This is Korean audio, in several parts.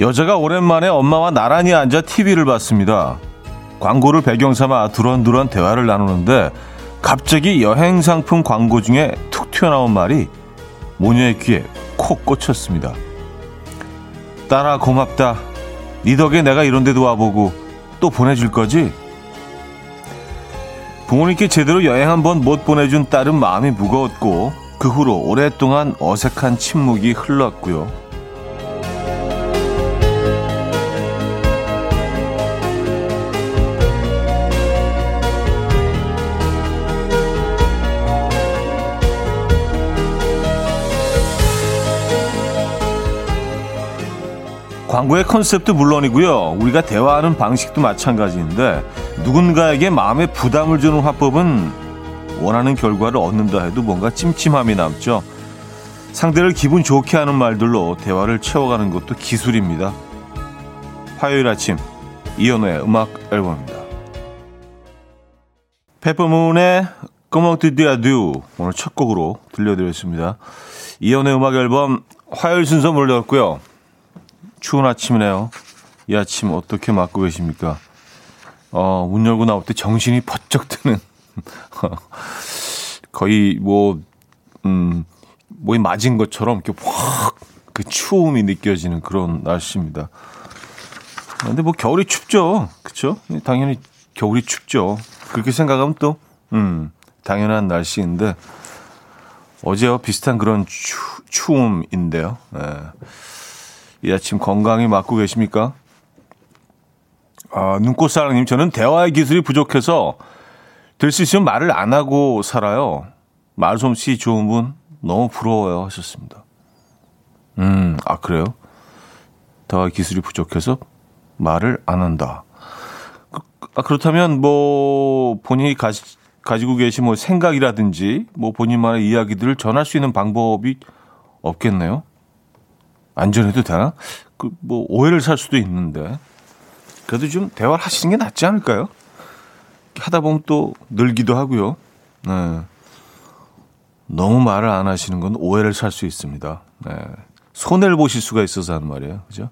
여자가 오랜만에 엄마와 나란히 앉아 TV를 봤습니다. 광고를 배경 삼아 두런두런 대화를 나누는데 갑자기 여행 상품 광고 중에 툭 튀어나온 말이 모녀의 귀에 콕 꽂혔습니다. 딸아 고맙다. 네 덕에 내가 이런 데도 와보고 또 보내줄 거지? 부모님께 제대로 여행 한번 못 보내준 딸은 마음이 무거웠고 그 후로 오랫동안 어색한 침묵이 흘렀고요. 광고의 컨셉도 물론이고요. 우리가 대화하는 방식도 마찬가지인데 누군가에게 마음에 부담을 주는 화법은 원하는 결과를 얻는다 해도 뭔가 찜찜함이 남죠. 상대를 기분 좋게 하는 말들로 대화를 채워가는 것도 기술입니다. 화요일 아침 이연우의 음악 앨범입니다. 페퍼문의 꼬먹드디아듀 오늘 첫 곡으로 들려드렸습니다. 이연우의 음악 앨범 화요일 순서 물렸고요. 추운 아침이네요. 이 아침 어떻게 맞고 계십니까? 어, 문 열고 나올 때 정신이 번쩍 드는, 거의 뭐, 음, 뭐에 맞은 것처럼 이렇게 확 그 추움이 느껴지는 그런 날씨입니다. 근데 뭐 겨울이 춥죠. 그쵸? 당연히 겨울이 춥죠. 그렇게 생각하면 또, 음, 당연한 날씨인데, 어제와 비슷한 그런 추, 추움인데요. 네. 이 아침 건강히 맞고 계십니까? 아, 눈꽃사랑님, 저는 대화의 기술이 부족해서 될 수 있으면 말을 안 하고 살아요. 말솜씨 좋은 분 너무 부러워요 하셨습니다. 음, 아, 그래요? 대화 기술이 부족해서 말을 안 한다. 그, 아, 그렇다면 뭐 본인이 가지, 가지고 계신 뭐 생각이라든지 뭐 본인만의 이야기들을 전할 수 있는 방법이 없겠네요. 안전해도 되나? 그, 뭐, 오해를 살 수도 있는데. 그래도 좀 대화를 하시는 게 낫지 않을까요? 하다 보면 또 늘기도 하고요. 네. 너무 말을 안 하시는 건 오해를 살 수 있습니다. 네. 손해를 보실 수가 있어서 하는 말이에요. 그죠?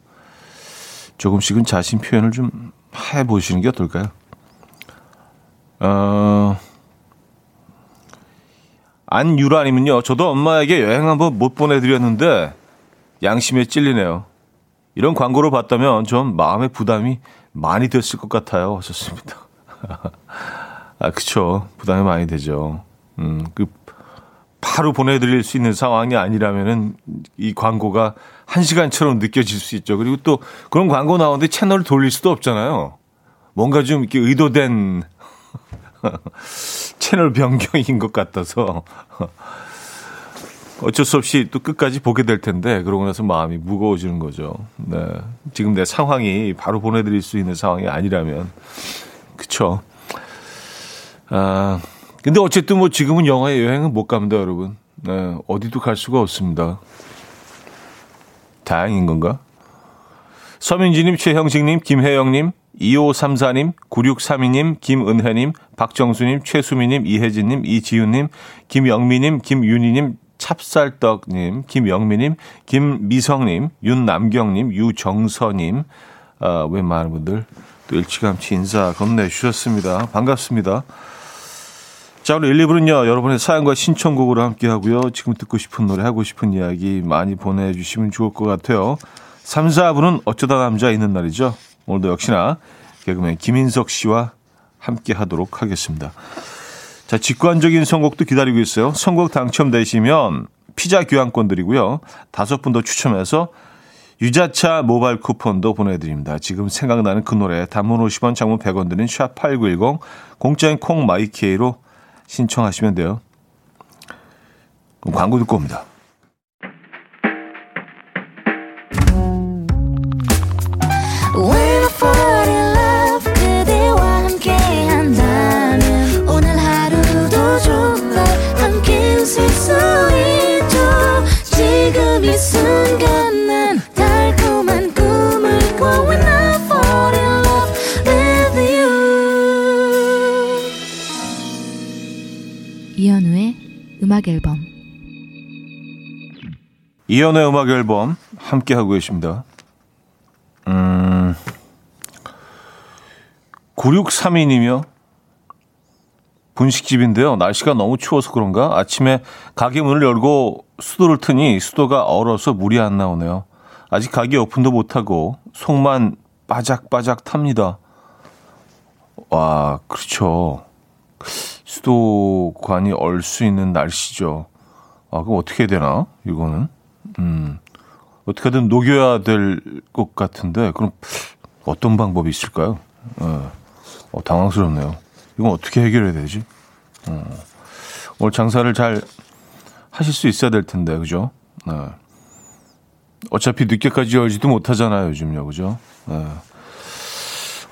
조금씩은 자신 표현을 좀 해보시는 게 어떨까요? 어, 안유라님은요, 저도 엄마에게 여행 한번 못 보내드렸는데, 양심에 찔리네요. 이런 광고를 봤다면 좀 마음의 부담이 많이 됐을 것 같아요. 하셨습니다. 아, 그쵸. 부담이 많이 되죠. 음, 그, 바로 보내드릴 수 있는 상황이 아니라면은 이 광고가 한 시간처럼 느껴질 수 있죠. 그리고 또 그런 광고 나오는데 채널을 돌릴 수도 없잖아요. 뭔가 좀 이렇게 의도된 채널 변경인 것 같아서 어쩔 수 없이 또 끝까지 보게 될 텐데 그러고 나서 마음이 무거워지는 거죠. 네. 지금 내 상황이 바로 보내드릴 수 있는 상황이 아니라면 그쵸. 아 근데 어쨌든 뭐 지금은 영화의 여행은 못 갑니다, 여러분. 네. 어디도 갈 수가 없습니다. 다행인 건가? 서민지님, 최형식님, 김혜영님, 2534님, 9632님, 김은혜님, 박정수님, 최수미님, 이혜진님, 이지윤님, 김영미님, 김윤희님, 찹쌀떡님, 김영미님, 김미성님, 윤남경님, 유정서님, 아, 웬만한 분들 또 일찌감치 인사 건네주셨습니다. 반갑습니다. 자, 오늘 1, 2부는요, 여러분의 사연과 신청곡으로 함께 하고요. 지금 듣고 싶은 노래, 하고 싶은 이야기 많이 보내주시면 좋을 것 같아요. 3, 4부는 어쩌다 남자 있는 날이죠. 오늘도 역시나 개그맨 김인석 씨와 함께 하도록 하겠습니다. 자, 직관적인 선곡도 기다리고 있어요. 선곡 당첨되시면 피자 교환권 드리고요. 다섯 분 더 추첨해서 유자차 모바일 쿠폰도 보내드립니다. 지금 생각나는 그 노래 단문 50원 장문 100원 드는 샵8910 공짜인 콩 마이케이로 신청하시면 돼요. 그럼 광고 듣고 옵니다. 음악 앨범 이연의 음악 앨범 함께 하고 계십니다. 음 9632이며 분식집인데요. 날씨가 너무 추워서 그런가 아침에 가게 문을 열고 수도를 트니 수도가 얼어서 물이 안 나오네요. 아직 가게 오픈도 못하고 속만 바작바작 탑니다. 와, 그렇죠. 수도관이 얼 수 있는 날씨죠. 아, 그럼 어떻게 해야 되나? 이거는. 음. 어떻게든 녹여야 될 것 같은데, 그럼 어떤 방법이 있을까요? 어, 어, 당황스럽네요. 이건 어떻게 해결해야 되지? 어, 오늘 장사를 잘 하실 수 있어야 될 텐데, 그죠? 네. 어차피 늦게까지 열지도 못하잖아요, 요즘요, 그죠? 네.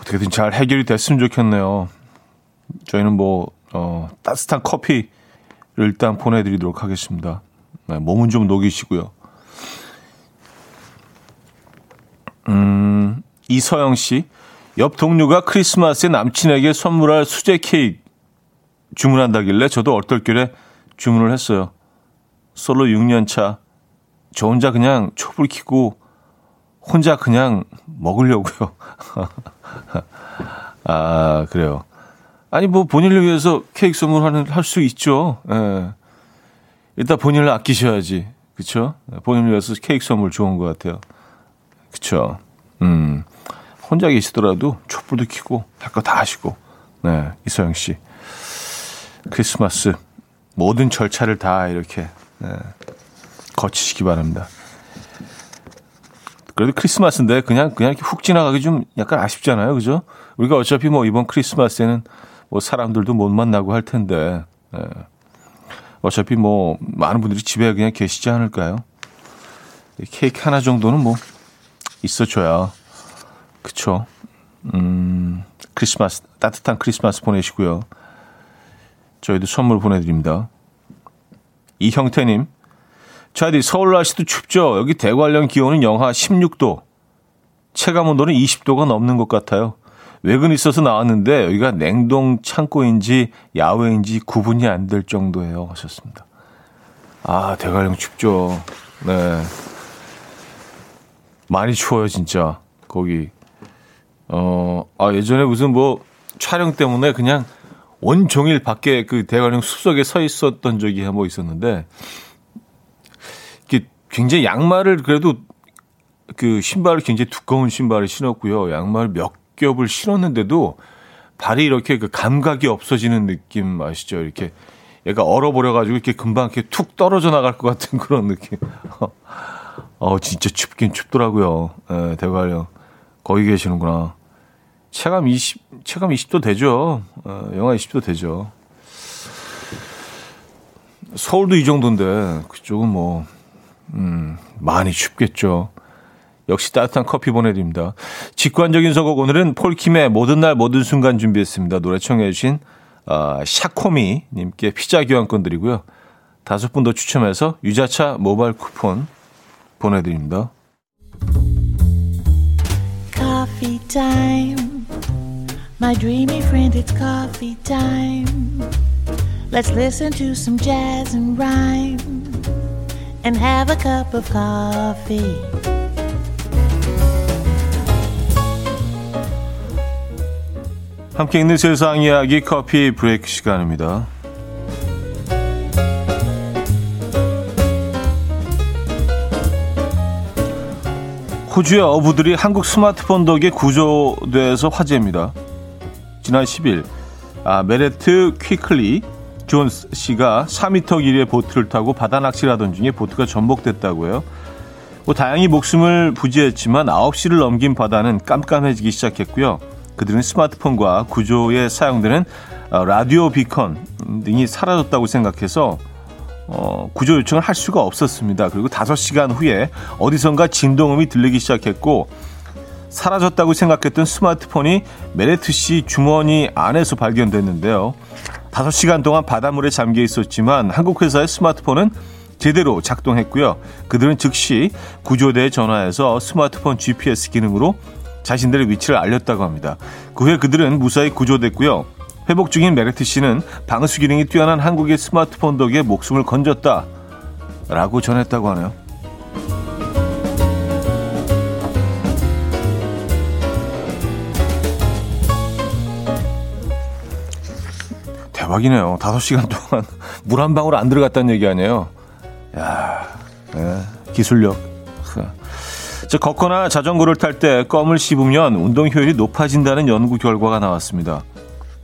어떻게든 잘 해결이 됐으면 좋겠네요. 저희는 뭐, 어, 따뜻한 커피를 일단 보내드리도록 하겠습니다. 네, 몸은 좀 녹이시고요. 음, 이서영 씨. 옆 동료가 크리스마스에 남친에게 선물할 수제 케이크 주문한다길래 저도 얼떨결에 주문을 했어요. 솔로 6년 차. 저 혼자 그냥 촛불 켜고 혼자 그냥 먹으려고요. 아, 그래요. 아니, 뭐, 본인을 위해서 케이크 선물하는, 할 수 있죠. 예. 일단 본인을 아끼셔야지. 그쵸? 본인을 위해서 케이크 선물 좋은 것 같아요. 그쵸? 음. 혼자 계시더라도 촛불도 켜고 할 거 다 하시고. 네, 이소영 씨. 크리스마스 모든 절차를 다 이렇게 네, 거치시기 바랍니다. 그래도 크리스마스인데 그냥 그냥 이렇게 훅 지나가기 좀 약간 아쉽잖아요, 그죠? 우리가 어차피 뭐 이번 크리스마스에는 뭐 사람들도 못 만나고 할 텐데 네. 어차피 뭐 많은 분들이 집에 그냥 계시지 않을까요? 케이크 하나 정도는 뭐 있어줘야 그쵸? 음, 크리스마스 따뜻한 크리스마스 보내시고요. 저희도 선물 보내드립니다. 이형태님, 차디 서울 날씨도 춥죠. 여기 대관령 기온은 영하 16도. 체감 온도는 20도가 넘는 것 같아요. 외근 있어서 나왔는데 여기가 냉동 창고인지 야외인지 구분이 안 될 정도예요. 하셨습니다. 아, 대관령 춥죠. 네. 많이 추워요, 진짜. 거기. 어, 아, 예전에 무슨 뭐 촬영 때문에 그냥 온종일 밖에 그 대관령 숲속에 서 있었던 적이 한 번 있었는데 굉장히 양말을 그래도 그 신발을 굉장히 두꺼운 신발을 신었고요. 양말 몇 겹을 신었는데도 발이 이렇게 그 감각이 없어지는 느낌 아시죠? 이렇게 얘가 얼어버려가지고 이렇게 금방 이렇게 툭 떨어져 나갈 것 같은 그런 느낌. 어, 진짜 춥긴 춥더라고요. 예, 대관령. 거기 계시는구나. 체감 20, 체감 20도 되죠. 어, 영하 20도 되죠. 서울도 이 정도인데, 그쪽은 뭐, 음, 많이 춥겠죠. 역시 따뜻한 커피 보내드립니다. 직관적인 선곡 오늘은 폴킴의 모든 날 모든 순간 준비했습니다. 노래 청해 주신 어, 샤코미님께 피자 교환권 드리고요. 다섯 분 더 추첨해서 유자차 모바일 쿠폰 보내드립니다. Coffee time. My dreamy friend, it's coffee time. Let's listen to some jazz and rhyme and have a cup of coffee. 함께 있는 세상 이야기 커피 브레이크 시간입니다. 호주의 어부들이 한국 스마트폰 덕에 구조돼서 화제입니다. 지난 10일 아, 메레트 퀴클리 존스 씨가 4미터 길이의 보트를 타고 바다 낚시를 하던 중에 보트가 전복됐다고요. 뭐 다행히 목숨을 부지했지만 9시를 넘긴 바다는 깜깜해지기 시작했고요. 그들은 스마트폰과 구조에 사용되는 어, 라디오 비컨 등이 사라졌다고 생각해서 어, 구조 요청을 할 수가 없었습니다. 그리고 5시간 후에 어디선가 진동음이 들리기 시작했고 사라졌다고 생각했던 스마트폰이 메레트 씨 주머니 안에서 발견됐는데요. 5시간 동안 바닷물에 잠겨 있었지만 한국 회사의 스마트폰은 제대로 작동했고요. 그들은 즉시 구조대에 전화해서 스마트폰 GPS 기능으로 자신들의 위치를 알렸다고 합니다. 그 후에 그들은 무사히 구조됐고요. 회복 중인 메르트 씨는 방수 기능이 뛰어난 한국의 스마트폰 덕에 목숨을 건졌다. 라고 전했다고 하네요. 대박이네요. 5시간 동안 물 한 방울 안 들어갔다는 얘기 아니에요. 야, 예, 기술력. 즉 걷거나 자전거를 탈 때 껌을 씹으면 운동 효율이 높아진다는 연구 결과가 나왔습니다.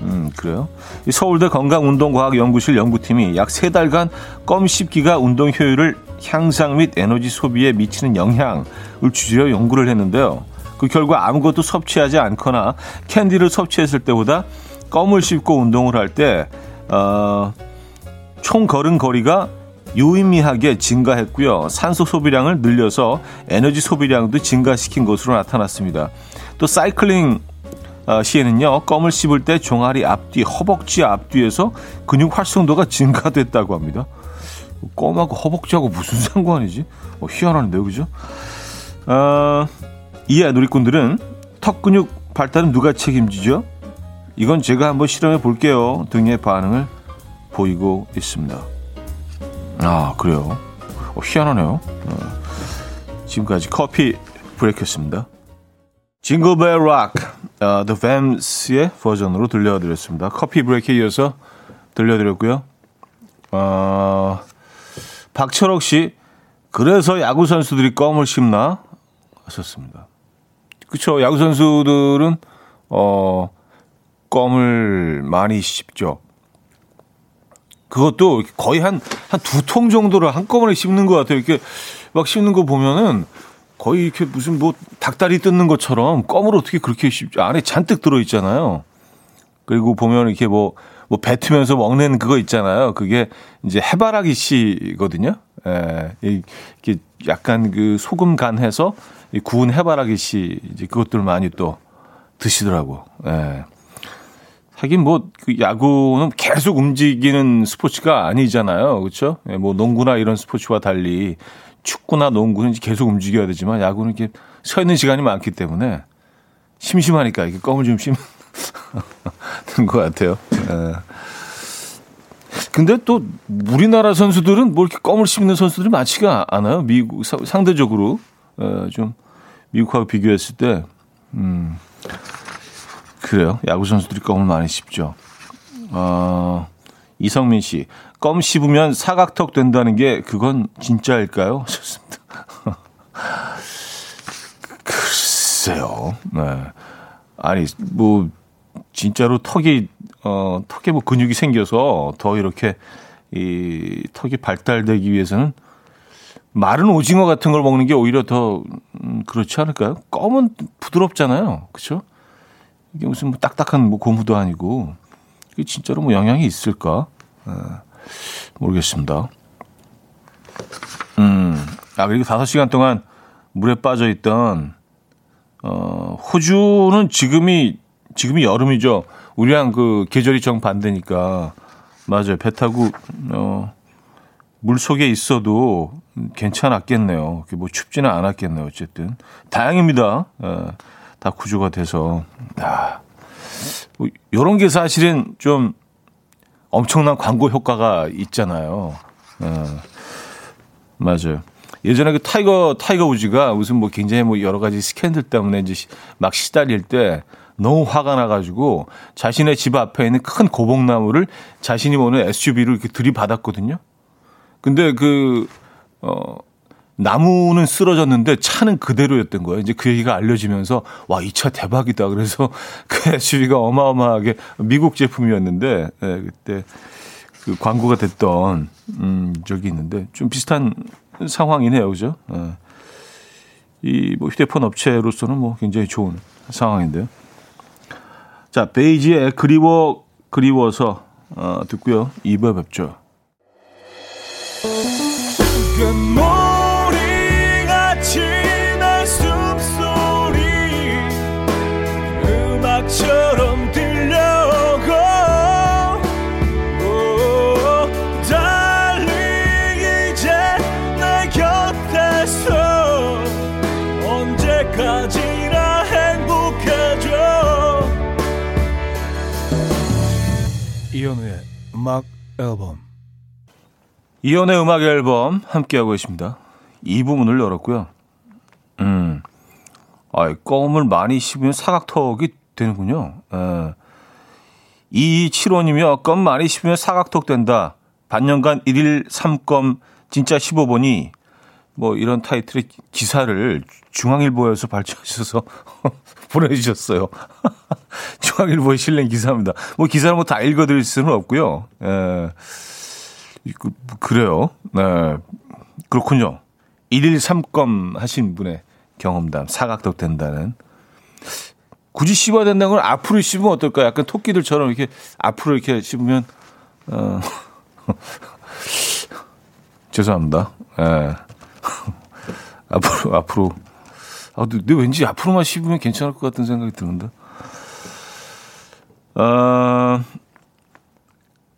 음, 그래요? 서울대 건강운동과학연구실 연구팀이 약 세달간 껌 씹기가 운동 효율을 향상 및 에너지 소비에 미치는 영향을 주제로 연구를 했는데요. 그 결과 아무것도 섭취하지 않거나 캔디를 섭취했을 때보다 껌을 씹고 운동을 할 때, 어, 총 걸은 거리가 유의미하게 증가했고요. 산소 소비량을 늘려서 에너지 소비량도 증가시킨 것으로 나타났습니다. 또 사이클링 어, 시에는요, 껌을 씹을 때 종아리 앞뒤, 허벅지 앞뒤에서 근육 활성도가 증가됐다고 합니다. 껌하고 허벅지하고 무슨 상관이지? 어, 희한한데요, 그죠? 어, 이에 누리꾼들은 턱 근육 발달은 누가 책임지죠? 이건 제가 한번 실험해 볼게요. 등의 반응을 보이고 있습니다. 아, 그래요. 어, 희한하네요. 어, 지금까지 커피 브레이크였습니다. 징글벨 락, 어, The Vams의 버전으로 들려드렸습니다. 커피 브레이크에 이어서 들려드렸고요. 어, 박철옥 씨, 그래서 야구 선수들이 껌을 씹나 하셨습니다. 그쵸 야구 선수들은 어 껌을 많이 씹죠. 그것도 거의 한 한 두 통 정도를 한꺼번에 씹는 것 같아요. 이렇게 막 씹는 거 보면은 거의 이렇게 무슨 뭐 닭다리 뜯는 것처럼 껌을 어떻게 그렇게 씹지? 안에 잔뜩 들어 있잖아요. 그리고 보면 이렇게 뭐, 뭐 뱉으면서 먹는 그거 있잖아요. 그게 이제 해바라기 씨거든요. 예, 이렇게 약간 그 소금 간해서 구운 해바라기 씨 이제 그것들 많이 또 드시더라고. 예. 하긴 뭐그 야구는 계속 움직이는 스포츠가 아니잖아요. 그렇죠? 예, 뭐 농구나 이런 스포츠와 달리 축구나 농구는 계속 움직여야 되지만 야구는 이렇게 서 있는 시간이 많기 때문에 심심하니까 이렇게 껌을 좀 씹는 것 같아요. 예. 근데 또 우리나라 선수들은 뭐 이렇게 껌을 씹는 선수들이 많지가 않아요. 미국 상대적으로 어, 좀 미국하고 비교했을 때 음. 그래요. 야구 선수들이 껌을 많이 씹죠. 어, 이성민 씨, 껌 씹으면 사각턱 된다는 게 그건 진짜일까요? 좋습니다. 글쎄요. 네. 아니, 뭐, 진짜로 턱이, 어, 턱에 뭐 근육이 생겨서 더 이렇게 이 턱이 발달되기 위해서는 마른 오징어 같은 걸 먹는 게 오히려 더 음, 그렇지 않을까요? 껌은 부드럽잖아요. 그렇죠? 이게 무슨 뭐 딱딱한 뭐 고무도 아니고 이게 진짜로 뭐 영향이 있을까? 아, 모르겠습니다. 음, 아 그리고 다섯 시간 동안 물에 빠져 있던 어, 호주는 지금이 지금이 여름이죠. 우리랑 그 계절이 정 반대니까 맞아요. 배 타고 어, 물 속에 있어도 괜찮았겠네요. 뭐 춥지는 않았겠네요. 어쨌든 다행입니다. 어, 다 구조가 돼서 아, 뭐 이런 게 사실은 좀 엄청난 광고 효과가 있잖아요. 어, 맞아요. 예전에 그 타이거 타이거 우즈가 무슨 뭐 굉장히 뭐 여러 가지 스캔들 때문에 이제 막 시달릴 때 너무 화가 나가지고 자신의 집 앞에 있는 큰 고봉나무를 자신이 모는 SUV로 이렇게 들이받았거든요. 근데 그, 어, 나무는 쓰러졌는데 차는 그대로였던 거예요. 이제 그 얘기가 알려지면서 와, 이 차 대박이다. 그래서 그 SUV가 어마어마하게 미국 제품이었는데 예, 그때 그 광고가 됐던 음, 적이 있는데 좀 비슷한 상황이네요. 그죠? 예. 이뭐 휴대폰 업체로서는 뭐 굉장히 좋은 상황인데요. 자, 베이지의 그리워 그리워서 어, 듣고요. 2부에 뵙죠. 음악 앨범 이현우의 음악 앨범 함께하고 계십니다. 이 부분을 열었고요. 음, 아, 껌을 많이 씹으면 사각턱이 되는군요. 에. 예. 2275님이요. 껌 많이 씹으면 사각턱 된다. 반년간 1일 3껌 진짜 15보니 뭐 이런 타이틀의 기사를 중앙일보에서 발췌하셔서 보내주셨어요. 중앙일보에 실린 기사입니다. 뭐 기사를 뭐 다 읽어드릴 수는 없고요. 예. 그, 그래요. 네. 그렇군요. 1일 3검 하신 분의 경험담, 사각턱 된다는. 굳이 씹어야 된다는 건 앞으로 씹으면 어떨까? 약간 토끼들처럼 이렇게 앞으로 이렇게 씹으면, 어, 죄송합니다. 예. 앞으로, 앞으로. 아, 근데 왠지 앞으로만 씹으면 괜찮을 것 같은 생각이 드는데. 어,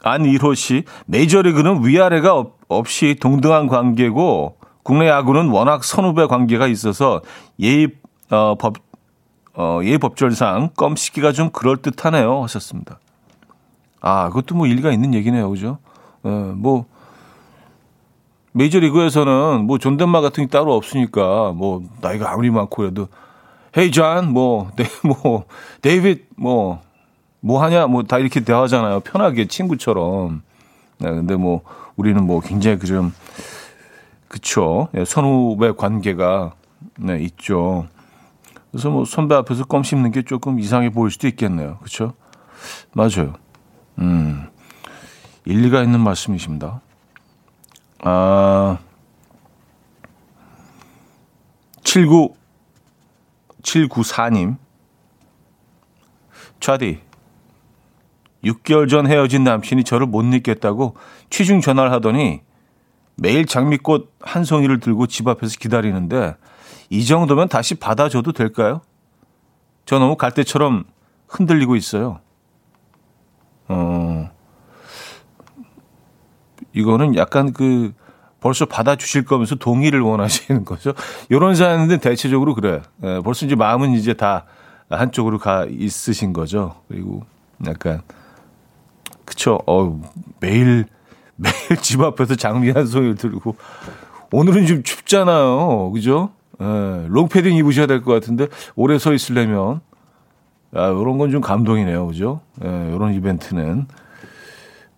안일호 씨, 메이저리그는 위아래가 없, 없이 동등한 관계고, 국내 야구는 워낙 선후배 관계가 있어서 예의, 어, 법, 어, 예의 법절상 껌 씹기가 좀 그럴 듯하네요. 하셨습니다. 아, 그것도 뭐 일리가 있는 얘기네요. 그죠? 어, 뭐, 메이저리그에서는 뭐 존댓말 같은 게 따로 없으니까 뭐 나이가 아무리 많고 그래도 Hey John, 뭐, 네, 뭐, 데이빗, 뭐, 뭐 하냐, 뭐 다 이렇게 대화하잖아요. 편하게 친구처럼. 네, 근데 뭐 우리는 뭐 굉장히 그 좀, 그쵸. 예, 선후배 관계가 네, 있죠. 그래서 뭐 선배 앞에서 껌 씹는 게 조금 이상해 보일 수도 있겠네요. 그쵸? 맞아요. 음, 일리가 있는 말씀이십니다. 아, 79, 794님. 차디, 6개월 전 헤어진 남친이 저를 못 믿겠다고 취중 전화를 하더니 매일 장미꽃 한 송이를 들고 집 앞에서 기다리는데 이 정도면 다시 받아줘도 될까요? 저 너무 갈 때처럼 흔들리고 있어요. 어, 이거는 약간 그 벌써 받아주실 거면서 동의를 원하시는 거죠. 이런 사연은 대체적으로 그래. 예, 벌써 이제 마음은 이제 다 한쪽으로 가 있으신 거죠. 그리고 약간 그쵸. 어 매일 매일 집 앞에서 장미 한 송이를 들고 오늘은 좀 춥잖아요. 그죠? 예, 롱패딩 입으셔야 될 것 같은데 오래 서 있으려면 아, 이런 건 좀 감동이네요. 그죠? 예, 이런 이벤트는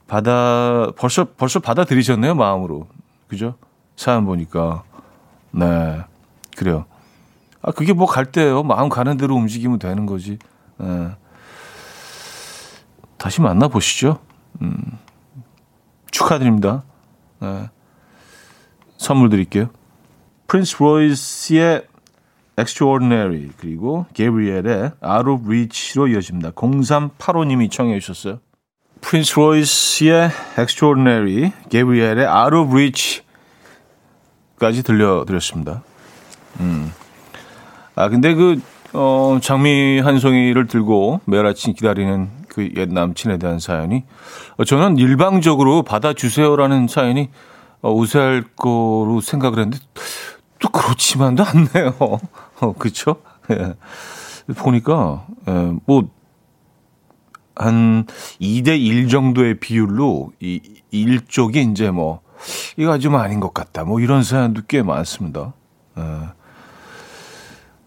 받아 벌써 벌써 받아들이셨네요 마음으로. 그죠? 사연 보니까. 네. 그래요. 아 그게 뭐 갈 때예요. 마음 가는 대로 움직이면 되는 거지. 네. 다시 만나 보시죠. 음, 축하드립니다. 네. 선물 드릴게요. 프린스 로이스의 Extraordinary 그리고 게브리엘의 Out of Reach로 이어집니다. 0385님이 청해 주셨어요 프린스 로이스의 Extraordinary, 게브리엘의 Out of Reach까지 들려드렸습니다. 음. 아, 근데 그, 어, 장미 한 송이를 들고 매일 아침 기다리는 그 옛 남친에 대한 사연이, 어, 저는 일방적으로 받아주세요라는 사연이 어, 우세할 거로 생각을 했는데, 또 그렇지만도 않네요. 어, 그쵸? 예. 보니까, 예, 뭐, 한 2대 1 정도의 비율로 이 일쪽이 이제 뭐 이거 좀 아닌 것 같다. 뭐 이런 사연도 꽤 많습니다. 어,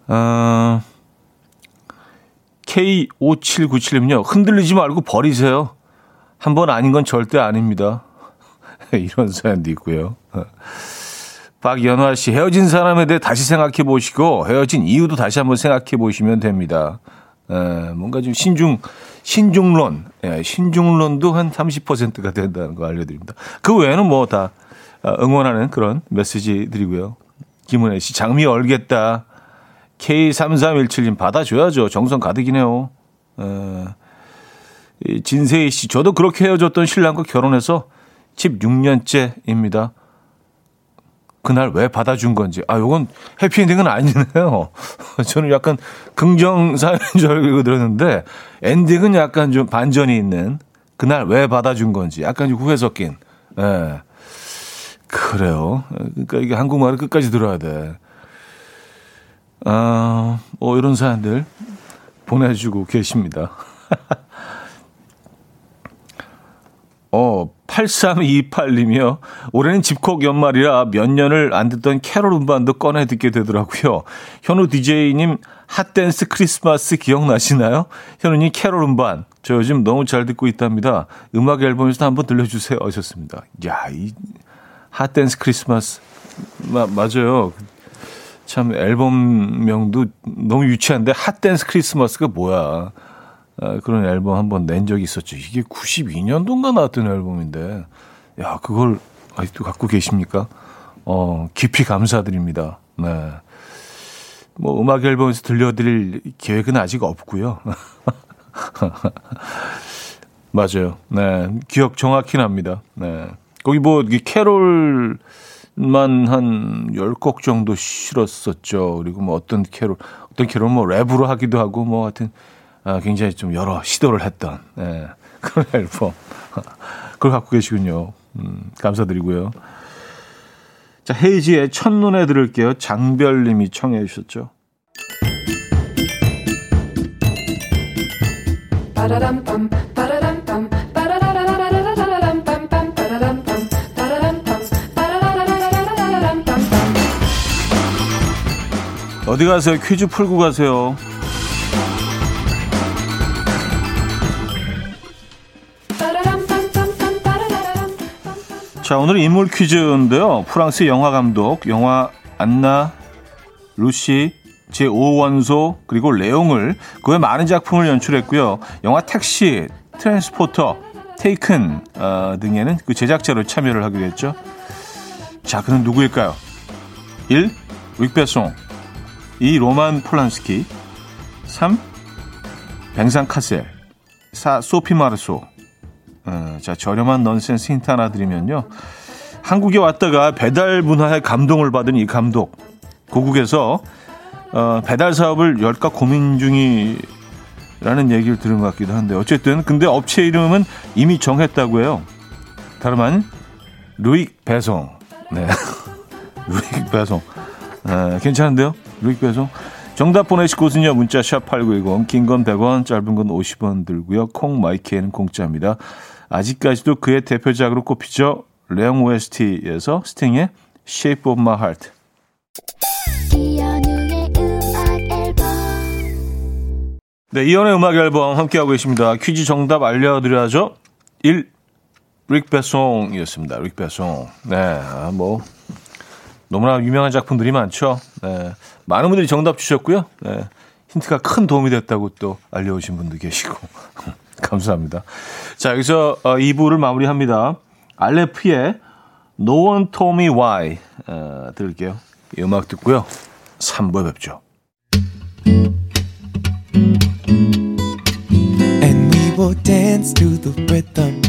어, K5797님요. 흔들리지 말고 버리세요. 한 번 아닌 건 절대 아닙니다. 이런 사연도 있고요. 어. 박연화 씨, 헤어진 사람에 대해 다시 생각해 보시고 헤어진 이유도 다시 한번 생각해 보시면 됩니다. 에, 뭔가 좀 신중, 신중론, 예, 신중론도 한 30%가 된다는 거 알려드립니다. 그 외에는 뭐 다 응원하는 그런 메시지드리고요. 김은혜 씨, 장미 얼겠다. K3317님 받아줘야죠. 정성 가득이네요. 에, 진세희 씨, 저도 그렇게 헤어졌던 신랑과 결혼해서 집 6년째입니다. 그날 왜 받아준 건지. 아, 요건 해피엔딩은 아니네요. 저는 약간 긍정 사연인 줄 알고 들었는데, 엔딩은 약간 좀 반전이 있는, 그날 왜 받아준 건지, 약간 후회 섞인, 예. 그래요. 그러니까 이게 한국말을 끝까지 들어야 돼. 아, 뭐 이런 사연들 보내주고 계십니다. 어, 8328님이요. 올해는 집콕 연말이라 몇 년을 안 듣던 캐롤 음반도 꺼내 듣게 되더라고요. 현우 DJ님 핫댄스 크리스마스 기억나시나요? 현우님 캐롤 음반 저 요즘 너무 잘 듣고 있답니다. 음악 앨범에서 한번 들려주세요. 하셨습니다. 야, 이 핫댄스 크리스마스. 마, 맞아요. 참 앨범명도 너무 유치한데 핫댄스 크리스마스가 뭐야. 아, 그런 앨범 한 번 낸 적이 있었죠. 이게 92년도인가 나왔던 앨범인데. 야, 그걸 아직도 갖고 계십니까? 어, 깊이 감사드립니다. 네. 뭐 음악 앨범에서 들려드릴 계획은 아직 없고요. 맞아요. 네. 기억 정확히 납니다. 네. 거기 뭐, 캐롤 만 한 10곡 정도 실었었죠. 그리고 뭐 어떤 캐롤, 어떤 캐롤 뭐 랩으로 하기도 하고 뭐 하여튼, 아, 굉장히 좀 여러 시도를 했던, 네. 그런 앨범. 그걸 갖고 계시군요. 음, 감사드리고요. 자, 헤이지의 첫눈에 들을게요. 장별님이 청해 주셨죠. 어디 가세요? 퀴즈 풀고 가세요. 자, 오늘 인물 퀴즈인데요. 프랑스 영화 감독, 영화 안나 루시 제5원소 그리고 레옹을 그 외 많은 작품을 연출했고요. 영화 택시, 트랜스포터, 테이큰 어, 등에는 그 제작자로 참여를 하기도 했죠. 자, 그는 누구일까요? 1. 윅베송 2. 로만 폴란스키 3. 뱅상 카셀 4. 소피 마르소 어, 자, 저렴한 넌센스 힌트 하나 드리면요. 한국에 왔다가 배달 문화에 감동을 받은 이 감독 고국에서 어, 배달 사업을 열까 고민 중이라는 얘기를 들은 것 같기도 한데 어쨌든 근데 업체 이름은 이미 정했다고 해요. 다름 아닌 루익 배송. 네. 루익 배송. 네, 괜찮은데요? 루익 배송. 정답 보내실 곳은요. 문자 샵 8910 긴 건 100원, 짧은 건 50원 들고요. 콩 마이키에는 공짜입니다. 아직까지도 그의 대표작으로 꼽히죠. 레옹 OST에서 스팅의 Shape of My Heart. 네, 이연의 음악 앨범 함께하고 계십니다. 퀴즈 정답 알려드려야죠. 1. 릭 베송이었습니다. 릭 베송. 네, 아, 뭐 너무나 유명한 작품들이 많죠. 네, 많은 분들이 정답 주셨고요. 네, 힌트가 큰 도움이 됐다고 또 알려오신 분도 계시고 감사합니다. 자, 여기서 어, 2부를 마무리합니다. 알레프의 No One Told Me Why 어, 들을게요. 이 음악 듣고요. 3부에 뵙죠. will dance to the rhythm.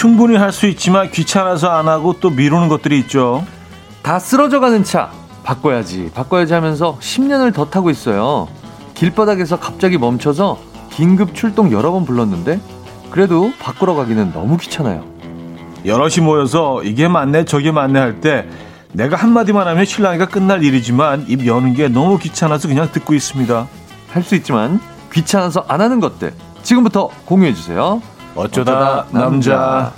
충분히 할 수 있지만 귀찮아서 안 하고 또 미루는 것들이 있죠. 다 쓰러져가는 차 바꿔야지 바꿔야지 하면서 10년을 더 타고 있어요. 길바닥에서 갑자기 멈춰서 긴급 출동 여러 번 불렀는데 그래도 바꾸러 가기는 너무 귀찮아요. 여럿이 모여서 이게 맞네 저게 맞네 할 때 내가 한마디만 하면 신랑이가 끝날 일이지만 입 여는 게 너무 귀찮아서 그냥 듣고 있습니다. 할 수 있지만 귀찮아서 안 하는 것들 지금부터 공유해 주세요. 어쩌다, 어쩌다 남자. 남자.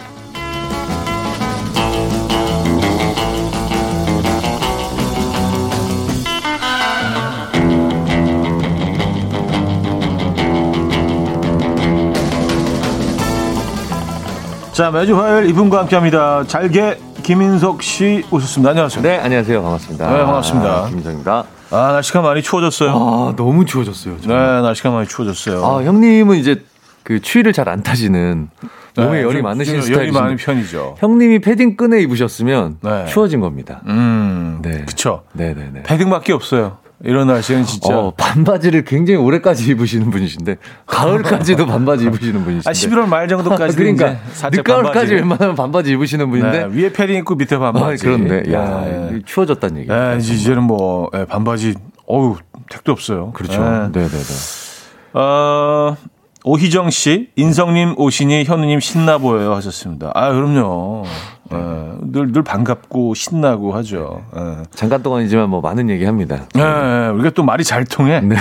자, 매주 화요일 이분과 함께 합니다. 잘게 김인석 씨 오셨습니다. 안녕하세요. 네, 안녕하세요. 반갑습니다. 네, 반갑습니다. 아, 김인석입니다. 아, 날씨가 많이 추워졌어요. 아, 너무 추워졌어요. 정말. 네, 날씨가 많이 추워졌어요. 아, 형님은 이제 그 추위를 잘 안 타시는 몸에 네, 열이 많으신 스타일이 열이 많은 편이죠. 형님이 패딩 끈에 입으셨으면 네. 추워진 겁니다. 음, 네, 그렇죠. 네, 네, 네. 패딩밖에 없어요. 이런 날씨는 진짜 어, 반바지를 굉장히 오래까지 입으시는 분이신데 가을까지도 반바지 입으시는 분이신데 아, 11월 말 정도까지 그러니까 늦가을까지 웬만하면 반바지 입으시는 분인데 네, 위에 패딩 입고 밑에 반바지 아, 그런데 야 네. 추워졌다는 얘기. 네, 이제는 뭐 네, 반바지 어우 택도 없어요. 그렇죠. 네, 네, 네. 어, 오희정 씨, 인성님 오시니 현우님 신나 보여요 하셨습니다. 아, 그럼요. 예, 늘, 늘 반갑고 신나고 하죠. 예. 잠깐 동안이지만 뭐 많은 얘기 합니다. 예, 예, 우리가 또 말이 잘 통해. 네.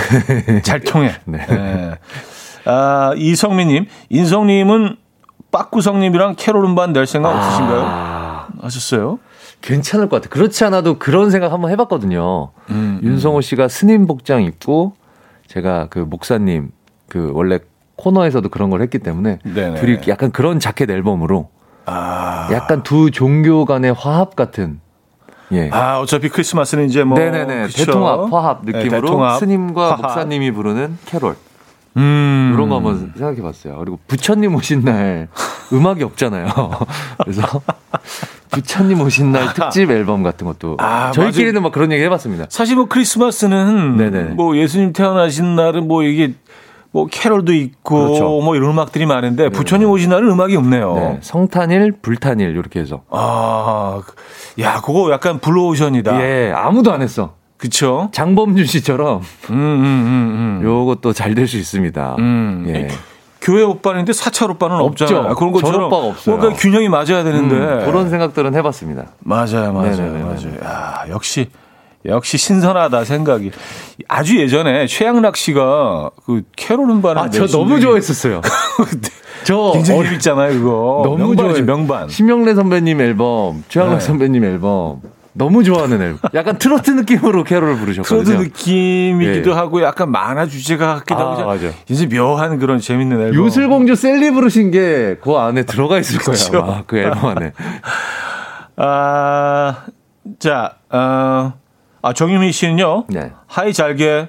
잘 통해. 네. 예. 아, 이성미님, 인성님은 빠꾸성님이랑 캐롤 음반 낼 생각 아. 없으신가요? 하셨어요? 괜찮을 것 같아요. 그렇지 않아도 그런 생각 한번 해봤거든요. 음, 음. 윤성호 씨가 스님 복장 입고 제가 그 목사님 그 원래 코너에서도 그런 걸 했기 때문에 네네. 둘이 약간 그런 자켓 앨범으로 아. 약간 두 종교 간의 화합 같은 예. 아, 어차피 크리스마스는 이제 뭐 네네네 그쵸? 대통합 화합 네, 느낌으로 네, 대통합, 스님과 화합. 목사님이 부르는 캐롤. 음. 이런 거 한번 생각해 봤어요. 그리고 부처님 오신 날 음악이 없잖아요. 그래서 부처님 오신 날 특집 앨범 같은 것도 아, 저희끼리는 막뭐 그런 얘기 해봤습니다. 사실 뭐 크리스마스는 네네. 뭐 예수님 태어나신 날은 뭐 이게 뭐 캐롤도 있고 그렇죠. 뭐 이런 음악들이 많은데 네. 부처님 오신 날은 음악이 없네요. 네. 성탄일, 불탄일 이렇게 해서. 아, 야, 그거 약간 블루오션이다. 예, 아무도 안 했어. 그쵸? 장범준 씨처럼. 음, 음, 음, 음. 요것도 잘 될 수 있습니다. 음. 예. 교회 오빠인데 사찰 오빠는 없죠. 없잖아요. 그런 것처럼 오빠가 없어요. 뭔가 균형이 맞아야 되는데 음, 그런 생각들은 해봤습니다. 맞아요, 맞아요, 네네네. 맞아요. 야, 역시 역시 신선하다 생각이. 아주 예전에 최양락 씨가 그 캐롤 음반을 아, 저 너무 좋아했었어요. 저 굉장히 재밌잖아요, 그거. 너무 좋아요. 명반. 심영래 선배님 앨범, 최양락 네. 선배님 앨범. 너무 좋아하는 앨범. 약간 트로트 느낌으로 캐롤을 부르셨거든요. 트로트 느낌이기도 예. 하고 약간 만화 주제가 같기도 아, 하고. 맞아. 이제 묘한 그런 재밌는 앨범. 요술공주 세리 부르신 게 그 안에 들어가 있을 거예요. 아마 그 앨범 안에. 아, 자, 어, 아, 정유미 씨는요. 네. 하이 잘게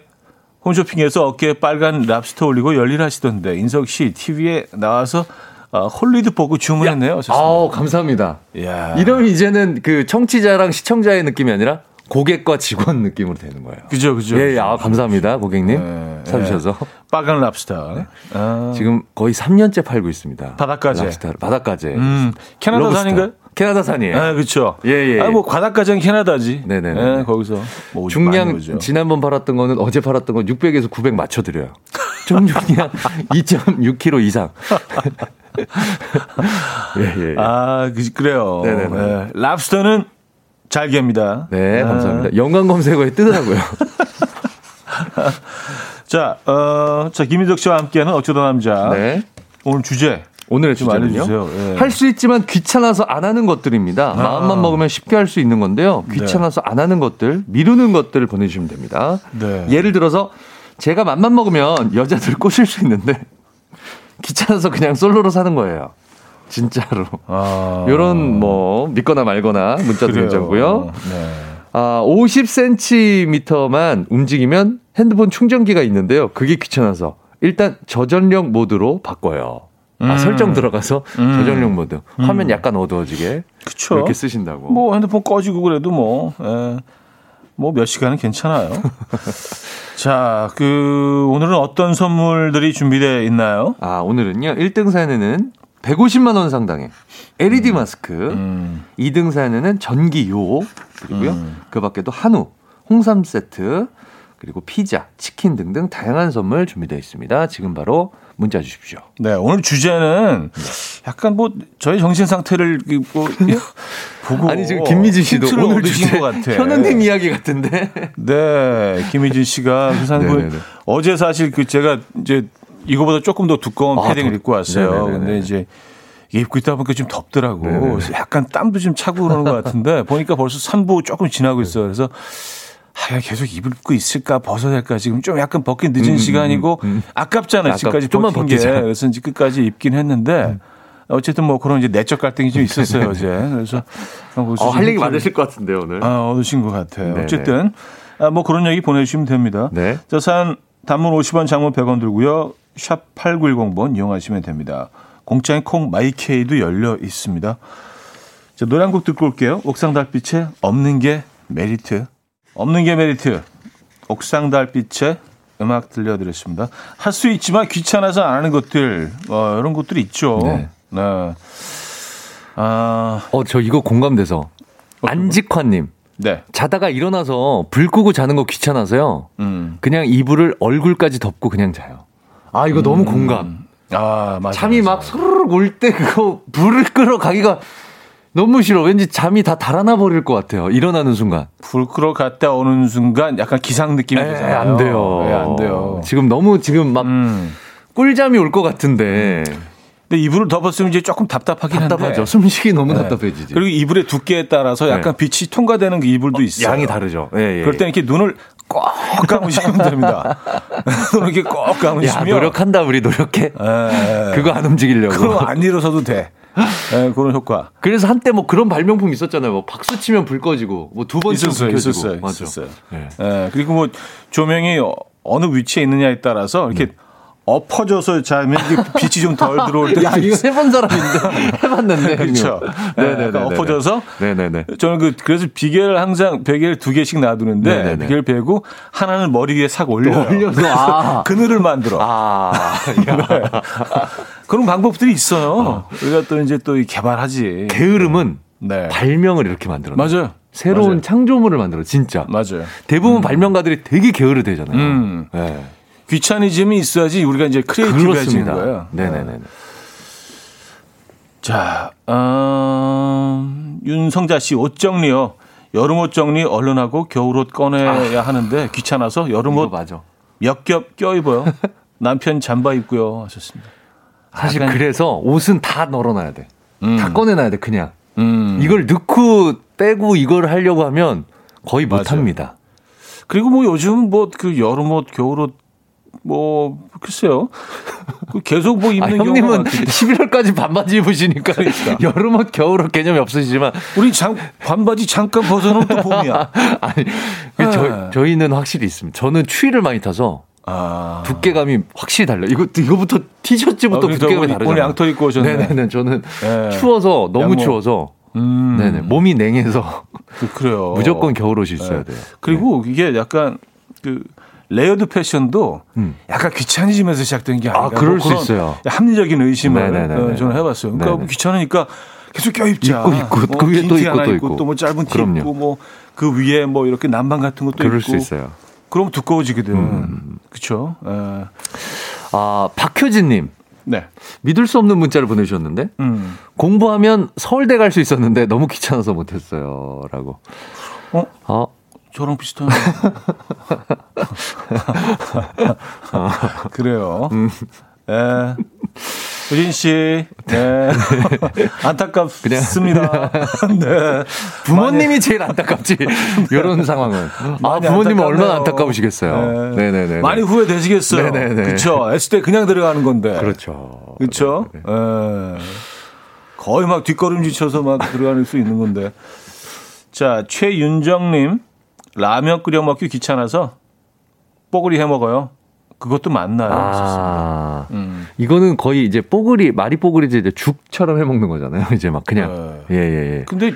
홈쇼핑에서 어깨에 빨간 랍스터 올리고 열일하시던데 인석 씨 TV에 나와서 어, 홀린 듯 보고 주문했네요. 아우 감사합니다. 야. 이러면 이제는 그 청취자랑 시청자의 느낌이 아니라 고객과 직원 느낌으로 되는 거예요. 그죠, 그죠. 예, 아, 감사합니다, 고객님. 네, 사주셔서. 네. 빨간 랍스터. 네. 아. 지금 거의 3년째 팔고 있습니다. 바닷가재. 랍스터, 바닷가재. 음, 캐나다산인가요? 캐나다산이에요. 아, 그렇죠. 예, 예. 아, 뭐 바닷가정 캐나다지. 네네. 예, 거기서 뭐 중량 지난번 팔았던 거는 어제 팔았던 건 600에서 900 맞춰 드려요. 총중량 2.6kg 이상. 예, 예, 예. 아, 그, 래요 네 네네. 예. 랍스터는 잘게입니다. 네, 아. 감사합니다. 연관 검색어에 뜨더라고요. 자, 어, 자, 김인석 씨와 함께하는 어쩌다 남자. 네. 오늘 주제 오늘의 주제는요. 예. 할수 있지만 귀찮아서 안 하는 것들입니다. 아. 마음만 먹으면 쉽게 할 수 있는 건데요. 네. 귀찮아서 네. 안 하는 것들, 미루는 것들을 보내주시면 됩니다. 네. 예를 들어서 제가 맘만 먹으면 여자들 꼬실 수 있는데 귀찮아서 그냥 솔로로 사는 거예요. 진짜로. 아. 요런 뭐 믿거나 말거나 문자도 괜찮고요. 네. 아, 50cm만 움직이면 핸드폰 충전기가 있는데요. 그게 귀찮아서 일단 저전력 모드로 바꿔요. 아, 음. 설정 들어가서 음. 저전력 모드. 화면 음. 약간 어두워지게. 그쵸. 이렇게 쓰신다고. 뭐 핸드폰 꺼지고 그래도 뭐, 예. 뭐몇 시간은 괜찮아요. 자, 그, 오늘은 어떤 선물들이 준비되어 있나요? 아, 오늘은요, 1등 사연에는 150만 원 상당의 LED 음. 마스크, 음. 2등 사연에는 전기요, 그리고요, 음. 그 밖에도 한우, 홍삼 세트, 그리고 피자, 치킨 등등 다양한 선물 준비되어 있습니다. 지금 바로 문자 주십시오. 네, 오늘 주제는 약간 뭐 저희 정신 상태를 뭐 보고 아니 지금 김미진 씨도 오늘 주신 것 같아. 현우님 이야기 같은데. 네, 김미진 씨가 그 어제 사실 그 제가 이제 이거보다 조금 더 두꺼운 아, 패딩을 더, 입고 왔어요. 네네네네. 근데 이제 입고 있다 보니까 좀 덥더라고. 네네네. 약간 땀도 좀 차고 그러는 것 같은데 보니까 벌써 3부 조금 지나고 있어요. 그래서 아, 계속 입고 있을까 벗어야 될까 지금 좀 약간 벗긴 늦은 음, 음 시간이고 음, 음. 아깝잖아요. 지금까지 좀만 벗긴 게 그래서 이제 끝까지 입긴 했는데 음. 어쨌든 뭐 그런 이제 내적 갈등이 좀 있었어요 어제. 그래서 어, 할 얘기 많으실 것 같은데요 오늘. 아 얻으신 것 같아요. 네네. 어쨌든 아, 뭐 그런 얘기 보내주시면 됩니다. 네. 자 사연 단문 50원, 장문 100원 들고요. 샵 8910번 이용하시면 됩니다. 공짜인 콩 마이케이도 열려 있습니다. 자 노래 한 곡 듣고 올게요. 옥상 달빛에 없는 게 메리트. 없는 게 메리트. 옥상 달빛의 음악 들려드렸습니다. 할 수 있지만 귀찮아서 안 하는 것들, 어, 이런 것들이 있죠. 네. 네. 아. 어, 저 이거 공감돼서. 안직환님. 네. 자다가 일어나서 불 끄고 자는 거 귀찮아서요. 음. 그냥 이불을 얼굴까지 덮고 그냥 자요. 아, 이거 음. 너무 공감. 아, 맞아. 잠이 맞아. 막 소르륵 올 때 그거 불을 끌어 가기가 너무 싫어. 왠지 잠이 다 달아나 버릴 것 같아요. 일어나는 순간. 불 끄러 갔다 오는 순간 약간 기상 느낌이 들잖아요. 안 돼요. 에안 돼요. 지금 너무 지금 막 음. 꿀잠이 올 것 같은데. 근데 이불을 덮었으면 이제 조금 답답하긴 답답하죠. 한데. 숨쉬기 너무 네. 답답해지지. 그리고 이불의 두께에 따라서 약간 네. 빛이 통과되는 그 이불도 어, 있어요. 양이 다르죠. 예, 예. 그럴 때는 이렇게 눈을 꼭 감으시면 됩니다. 이렇게 꼭 감으시면. 야, 노력한다, 우리 노력해. 예. 그거 안 움직이려고. 그럼 안 일어서도 돼. 네, 그런 효과. 그래서 한때 뭐 그런 발명품 있었잖아요. 뭐 박수 치면 불 꺼지고 뭐 두 번 치면 불 켜지고. 있었어요. 맞아. 있었어요. 네. 네. 그리고 뭐 조명이 어느 위치에 있느냐에 따라서 이렇게 네. 엎어져서 자면 빛이 좀 덜 들어올 때. 야, 이거 해본 사람인데. 해봤는데. 그렇죠. 네네 네. 엎어져서. 네네네. 저는 그, 그래서 비계를 항상 베개를 두 개씩 놔두는데. 네네네. 비계를 베고 하나는 머리 위에 싹 올려요. 올려서. 아. 그늘을 만들어. 아. 네. 그런 방법들이 있어요. 어. 우리가 또 이제 또 개발하지. 게으름은 네. 발명을 이렇게 만들어. 맞아요. 새로운 맞아요. 창조물을 만들어, 진짜. 맞아요. 대부분 음. 발명가들이 되게 게으르대잖아요. 음. 네. 귀차니즘이 있어야지 우리가 이제 크리에이티브해지는 거예요. 네네네. 자, 어, 윤성자 씨 옷 정리요. 여름 옷 정리 얼른 하고 겨울 옷 꺼내야 아, 하는데 귀찮아서 여름 옷 몇 겹 껴입어요. 남편 잠바 입고요 하셨습니다. 사실 아, 그래서 옷은 다 널어놔야 돼. 음. 다 꺼내놔야 돼 그냥. 음. 이걸 넣고 빼고 이걸 하려고 하면 거의 못합니다. 그리고 뭐 요즘 뭐 그 여름 옷, 겨울 옷 뭐 글쎄요. 그 계속 뭐 입는 아, 형님은 11월까지 반바지 입으시니까 그러니까. 여름옷 겨울옷 개념이 없으시지만 우리 장 반바지 잠깐 벗어놓으면 또 봄이야. 아니 저, 네. 저희는 확실히 있습니다. 저는 추위를 많이 타서 아. 두께감이 확실히 달라. 이거 이거부터 티셔츠부터 아, 두께감이 다르잖아요. 오늘 양털 입고 오셨네. 네네네. 저는 네. 추워서 너무 양모. 추워서 음. 네네 몸이 냉해서 그, 그래요. 무조건 겨울 옷이 있어야 네. 돼요. 그리고 네. 이게 약간 그 layered 패션도 음. 약간 귀차니즘에서 시작된 게 아닌가. 아, 그럴 뭐 수 있어요. 합리적인 의심을 어, 저는 해봤어요. 그러니까 네네. 귀찮으니까 계속 껴입자. 입고 입고 뭐 그 위에 또 입고 또 입고 또뭐 짧은 티 그럼요. 입고 뭐 그 위에 뭐 이렇게 난방 같은 것도 그럴 입고. 수 있어요. 그럼 두꺼워지거든. 음. 그렇죠. 아 박효진님. 네. 믿을 수 없는 문자를 보내주셨는데 음. 공부하면 서울대 갈 수 있었는데 너무 귀찮아서 못했어요.라고. 어? 어? 저랑 비슷한. 그래요. 음. 예. 우진 씨, 네. 안타깝습니다. 네. 부모님이 많이, 제일 안타깝지. 이런 상황은. 아, 부모님 은 얼마나 안타까우시겠어요. 네. 네네네. 많이 후회되시겠어요. 네네네. 그쵸. S 때 그냥 들어가는 건데. 그렇죠. 그쵸. 네. 예. 거의 막 뒷걸음질 쳐서 막 들어갈 수 있는 건데. 자, 최윤정님. 라면 끓여 먹기 귀찮아서 뽀글이 해 먹어요. 그것도 맞나요? 아, 음. 이거는 거의 이제 뽀글이 말이 뽀글이지 이제 죽처럼 해 먹는 거잖아요. 이제 막 그냥 예예 네. 예, 예. 근데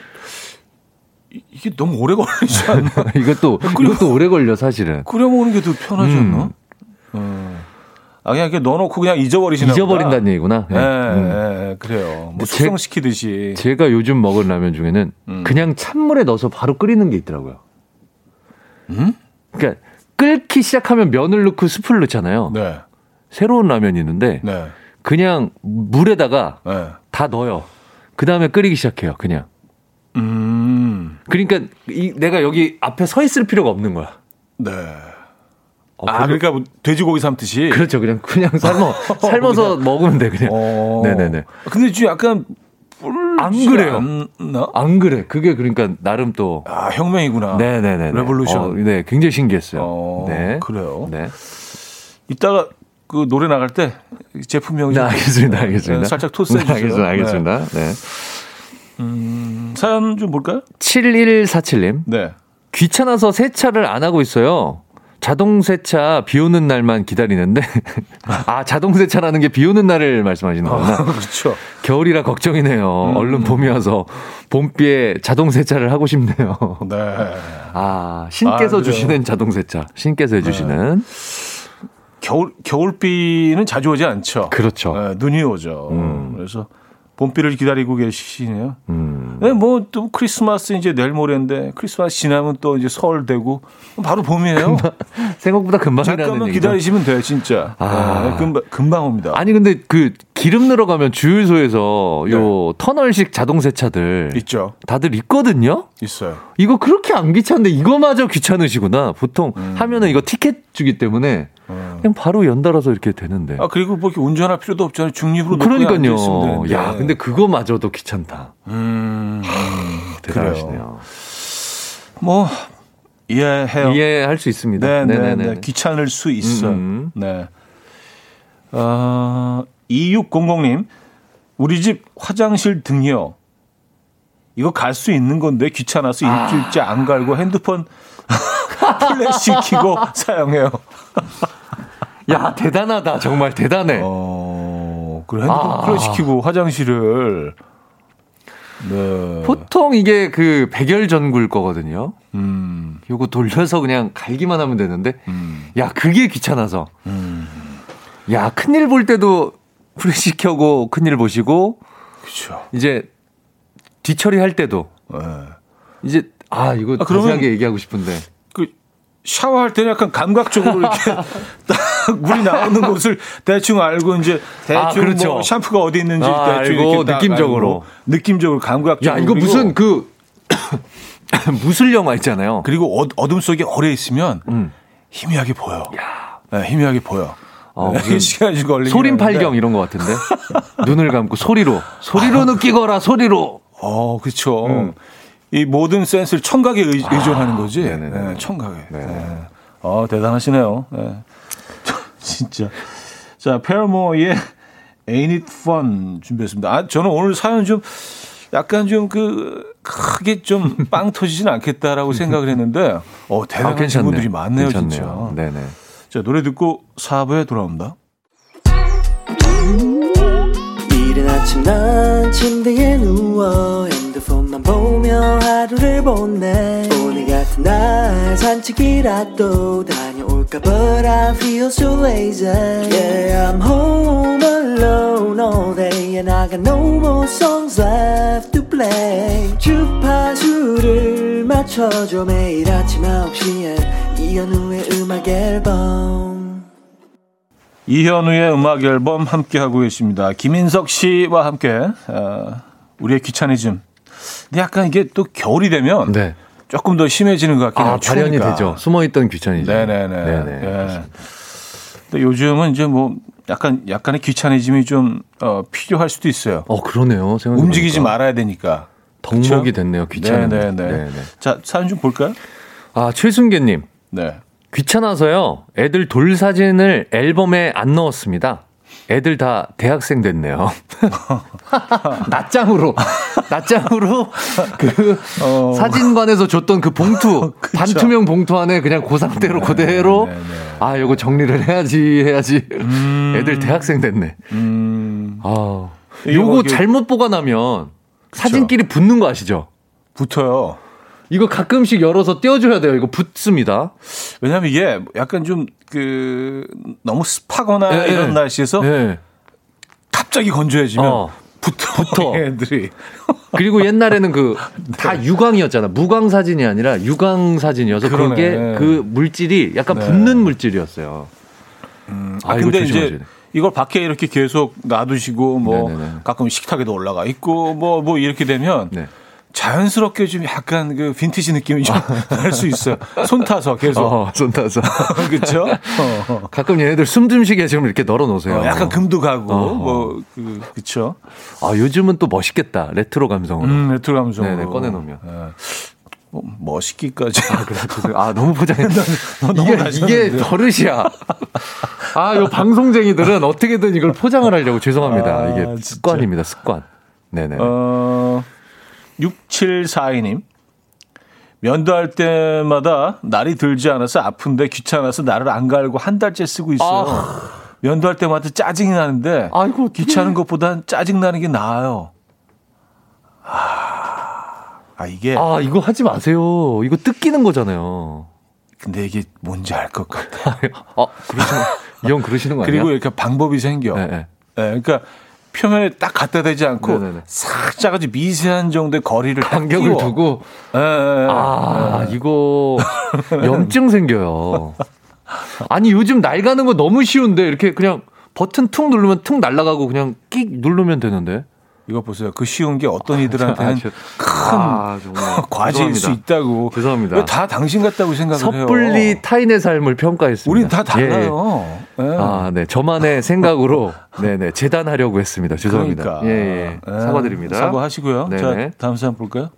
이게 너무 오래 걸리지 않나? 이것도 이것도 오래 걸려 사실은. 끓여 먹는 게 더 편하지 않나? 음. 음. 아 그냥 이렇게 넣어놓고 그냥 잊어버리시나 잊어버린다는 보다. 얘기구나. 네, 네, 음. 네 그래요. 뭐 숙성시키듯이. 제, 가 요즘 먹은 라면 중에는 음. 그냥 찬물에 넣어서 바로 끓이는 게 있더라고요. 음? 그러니까 끓기 시작하면 면을 넣고 스프를 넣잖아요. 네. 새로운 라면이 있는데 네. 그냥 물에다가 네. 다 넣어요. 그 다음에 끓이기 시작해요. 그냥. 음. 그러니까 이, 내가 여기 앞에 서 있을 필요가 없는 거야. 네. 어, 아, 그러니까 뭐 돼지고기 삶듯이. 그렇죠. 그냥 그냥 삶어 삶아서 먹으면 돼 그냥. 어. 네네네. 근데 좀 약간 안 그래요. 않나? 안 그래. 그게 그러니까 나름 또 아, 혁명이구나. 네 네 네. revolution. 어, 네, 굉장히 신기했어요. 어, 네. 그래요. 네. 이따가 그 노래 나갈 때 제품명 네, 알겠습니다. 알겠습니다. 네, 살짝 토스해 주세요. 알겠습니다. 알겠습니다. 네. 네. 음, 사연 좀 볼까요? 7147님. 네. 귀찮아서 세차를 안 하고 있어요. 자동 세차 비 오는 날만 기다리는데 아 자동 세차라는 게 비 오는 날을 말씀하시는 거구나. 아, 그렇죠. 겨울이라 걱정이네요. 음. 얼른 봄이 와서 봄비에 자동 세차를 하고 싶네요. 네. 아 신께서 아, 주시는 자동 세차, 신께서 해주시는. 네. 겨울 겨울비는 자주 오지 않죠. 그렇죠. 네, 눈이 오죠. 음. 그래서 봄비를 기다리고 계시네요. 음. 네, 뭐또 크리스마스 이제 내일 모레인데 크리스마스 지나면 또 이제 설 되고 바로 봄이에요. 금방, 생각보다 금방이라는 잠깐만 기다리시면 돼요, 진짜. 아. 네, 금방 금방 옵니다. 아니 근데 그 기름 늘어가면 주유소에서 네. 요 터널식 자동 세차들 있죠. 다들 있거든요. 있어요. 이거 그렇게 안 귀찮은데 이거마저 귀찮으시구나. 보통 음. 하면은 이거 티켓 주기 때문에 어. 그냥 바로 연달아서 이렇게 되는데. 아 그리고 뭐 이렇게 운전할 필요도 없잖아요. 중립으로 그러니까요. 야, 근데 그거마저도 귀찮다. 음, 대단하시네요. 뭐 이해해요. 이해할 수 있습니다. 네, 네, 네. 귀찮을 수 있어요. 음. 네. 어, 2600님, 우리 집 화장실 등이요. 이거 갈 수 있는 건데 귀찮아서 일주일째 아. 안 갈고 핸드폰 플래시 키고 사용해요. 야, 대단하다. 정말 대단해. 어, 그래, 핸드폰 아. 플래시 키고 화장실을. 네. 보통 이게 그 백열 전구일 거거든요. 음. 요거 돌려서 그냥 갈기만 하면 되는데, 음. 야, 그게 귀찮아서. 음. 야, 큰일 볼 때도 플래시 켜고 큰일 보시고, 그죠 이제 뒤처리 할 때도. 네. 이제, 아, 이거 아, 자세하게 얘기하고 싶은데. 샤워할 때는 약간 감각적으로 이렇게 딱 물이 나오는 곳을 대충 알고 이제 대충 아, 그렇죠. 뭐 샴푸가 어디 있는지 아, 대충 알고 느낌적으로 알고, 느낌적으로 감각적으로 야 이거 무슨 그 무술 영화 있잖아요. 그리고 어, 어둠 속에 오래 있으면 음. 희미하게 보여. 야. 네, 희미하게 보여. 어, 네, 시간이 걸리긴 소림 팔경 이런 것 같은데 눈을 감고 소리로 소리로 아, 느끼거라 소리로. 어 그렇죠. 음. 이 모든 센스를 청각에 의, 아, 존하는 거지. 네, 청각에. 네. 네. 어, 대단하시네요. 네. 진짜. 자, 페어모어의 Ain't It Fun 준비했습니다. 아, 저는 오늘 사연 좀 약간 좀 그 크게 좀 빵 터지진 않겠다라고 생각을 했는데 어, 대단한 아, 친구들이 많네요, 괜찮네요. 진짜. 네네. 자, 노래 듣고 4부에 돌아옵니다. 이른 아침 난 침대에 누워 핸드폰만 보 며 하루를 보내. 오늘 같은 날 산책이라도 다녀올까 But I feel so lazy. Yeah I'm home alone all day. And I got no more songs left to play. 주파수를 맞춰줘 매일 아침 9시에. 이현우의 음악 앨범. 이현우의 음악 앨범 함께 하고 계십니다. 김인석 씨와 함께 어, 우리의 귀차니즘 근데 약간 이게 또 겨울이 되면 네. 조금 더 심해지는 것 같긴 해요. 아, 발현이 되죠. 숨어있던 귀차니즘. 네네네. 네네. 네. 근데 요즘은 이제 뭐 약간 약간의 귀차니즘이 좀 어, 필요할 수도 있어요. 어 그러네요. 움직이지 말아야 되니까. 덕목이 됐네요. 귀차니즘. 네네네. 네네. 자 사연 좀 볼까요? 아 최순계님. 네. 귀찮아서요. 애들 돌 사진을 앨범에 안 넣었습니다. 애들 다 대학생 됐네요. 낮장으로, 낮장으로 그 어. 사진관에서 줬던 그 봉투, 반투명 봉투 안에 그냥 그 상태로 네, 그대로 네, 네, 네. 아, 요거 정리를 해야지, 해야지. 음. 애들 대학생 됐네. 음. 아, 요거 잘못 보관하면 사진끼리 붙는 거 아시죠? 붙어요. 이거 가끔씩 열어서 떼어줘야 돼요. 이거 붙습니다. 왜냐면 이게 약간 좀 그 너무 습하거나 네, 이런 날씨에서 네. 갑자기 건조해지면 어. 붙어, 붙어. 애들이. 그리고 옛날에는 그다 네. 유광이었잖아. 무광 사진이 아니라 유광 사진이어서 그러네. 그게 그 물질이 약간 네. 붙는 물질이었어요. 음, 아, 아 근데 이제 이걸 밖에 이렇게 계속 놔두시고 뭐 네네네. 가끔 식탁에도 올라가 있고 뭐뭐 뭐 이렇게 되면 네. 자연스럽게 좀 약간 그 빈티지 느낌이 좀 날 수 있어요. 손 타서 계속. 어, 손 타서. 그렇죠? 어. 가끔 얘네들 숨좀 쉬게 지금 이렇게 널어 놓으세요. 어, 약간 금도 가고 어, 뭐 그, 그렇죠. 아, 요즘은 또 멋있겠다. 레트로 감성으로. 음, 레트로 감성으로. 네네, 꺼내 놓으면. 네. 뭐 멋있기까지. 아, 그래. 아, 너무 포장했다. 이게, 이게 버릇이야. 아, 요 방송쟁이들은 어떻게든 이걸 포장을 하려고 죄송합니다. 아, 이게 습관입니다, 습관. 네네. 어... 6742님. 면도할 때마다 날이 들지 않아서 아픈데 귀찮아서 날을 안 갈고 한 달째 쓰고 있어요. 아. 면도할 때마다 짜증이 나는데 아이고, 귀찮은 것보단 짜증 나는 게 나아요. 아, 아 이게 아 이거 하지 마세요. 이거 뜯기는 거잖아요. 근데 이게 뭔지 알 것 같아. 아 그러시는 이형 그러시는 거 아니야? 그리고 이렇게 방법이 생겨. 네, 네. 네 그러니까 표면에 딱 갖다 대지 않고 네네네. 싹 작아지 미세한 정도의 거리를 간격을 두고 에, 에, 에, 아 이거 염증 생겨요. 아니 요즘 날 가는 거 너무 쉬운데 이렇게 그냥 버튼 툭 누르면 툭 날아가고 그냥 끽 누르면 되는데. 이거 보세요. 그 쉬운 게 어떤 이들한테는 아, 저, 큰 아, 과제일 죄송합니다. 수 있다고. 죄송합니다. 다 당신 같다고 생각을 섣불리 해요. 섣불리 타인의 삶을 평가했습니다. 우린 다 달라요. 예. 네. 아, 네. 저만의 생각으로 네네 재단하려고 했습니다. 죄송합니다. 그러니까. 예, 예. 네. 사과드립니다. 사과하시고요. 네네. 자, 다음 사람 볼까요?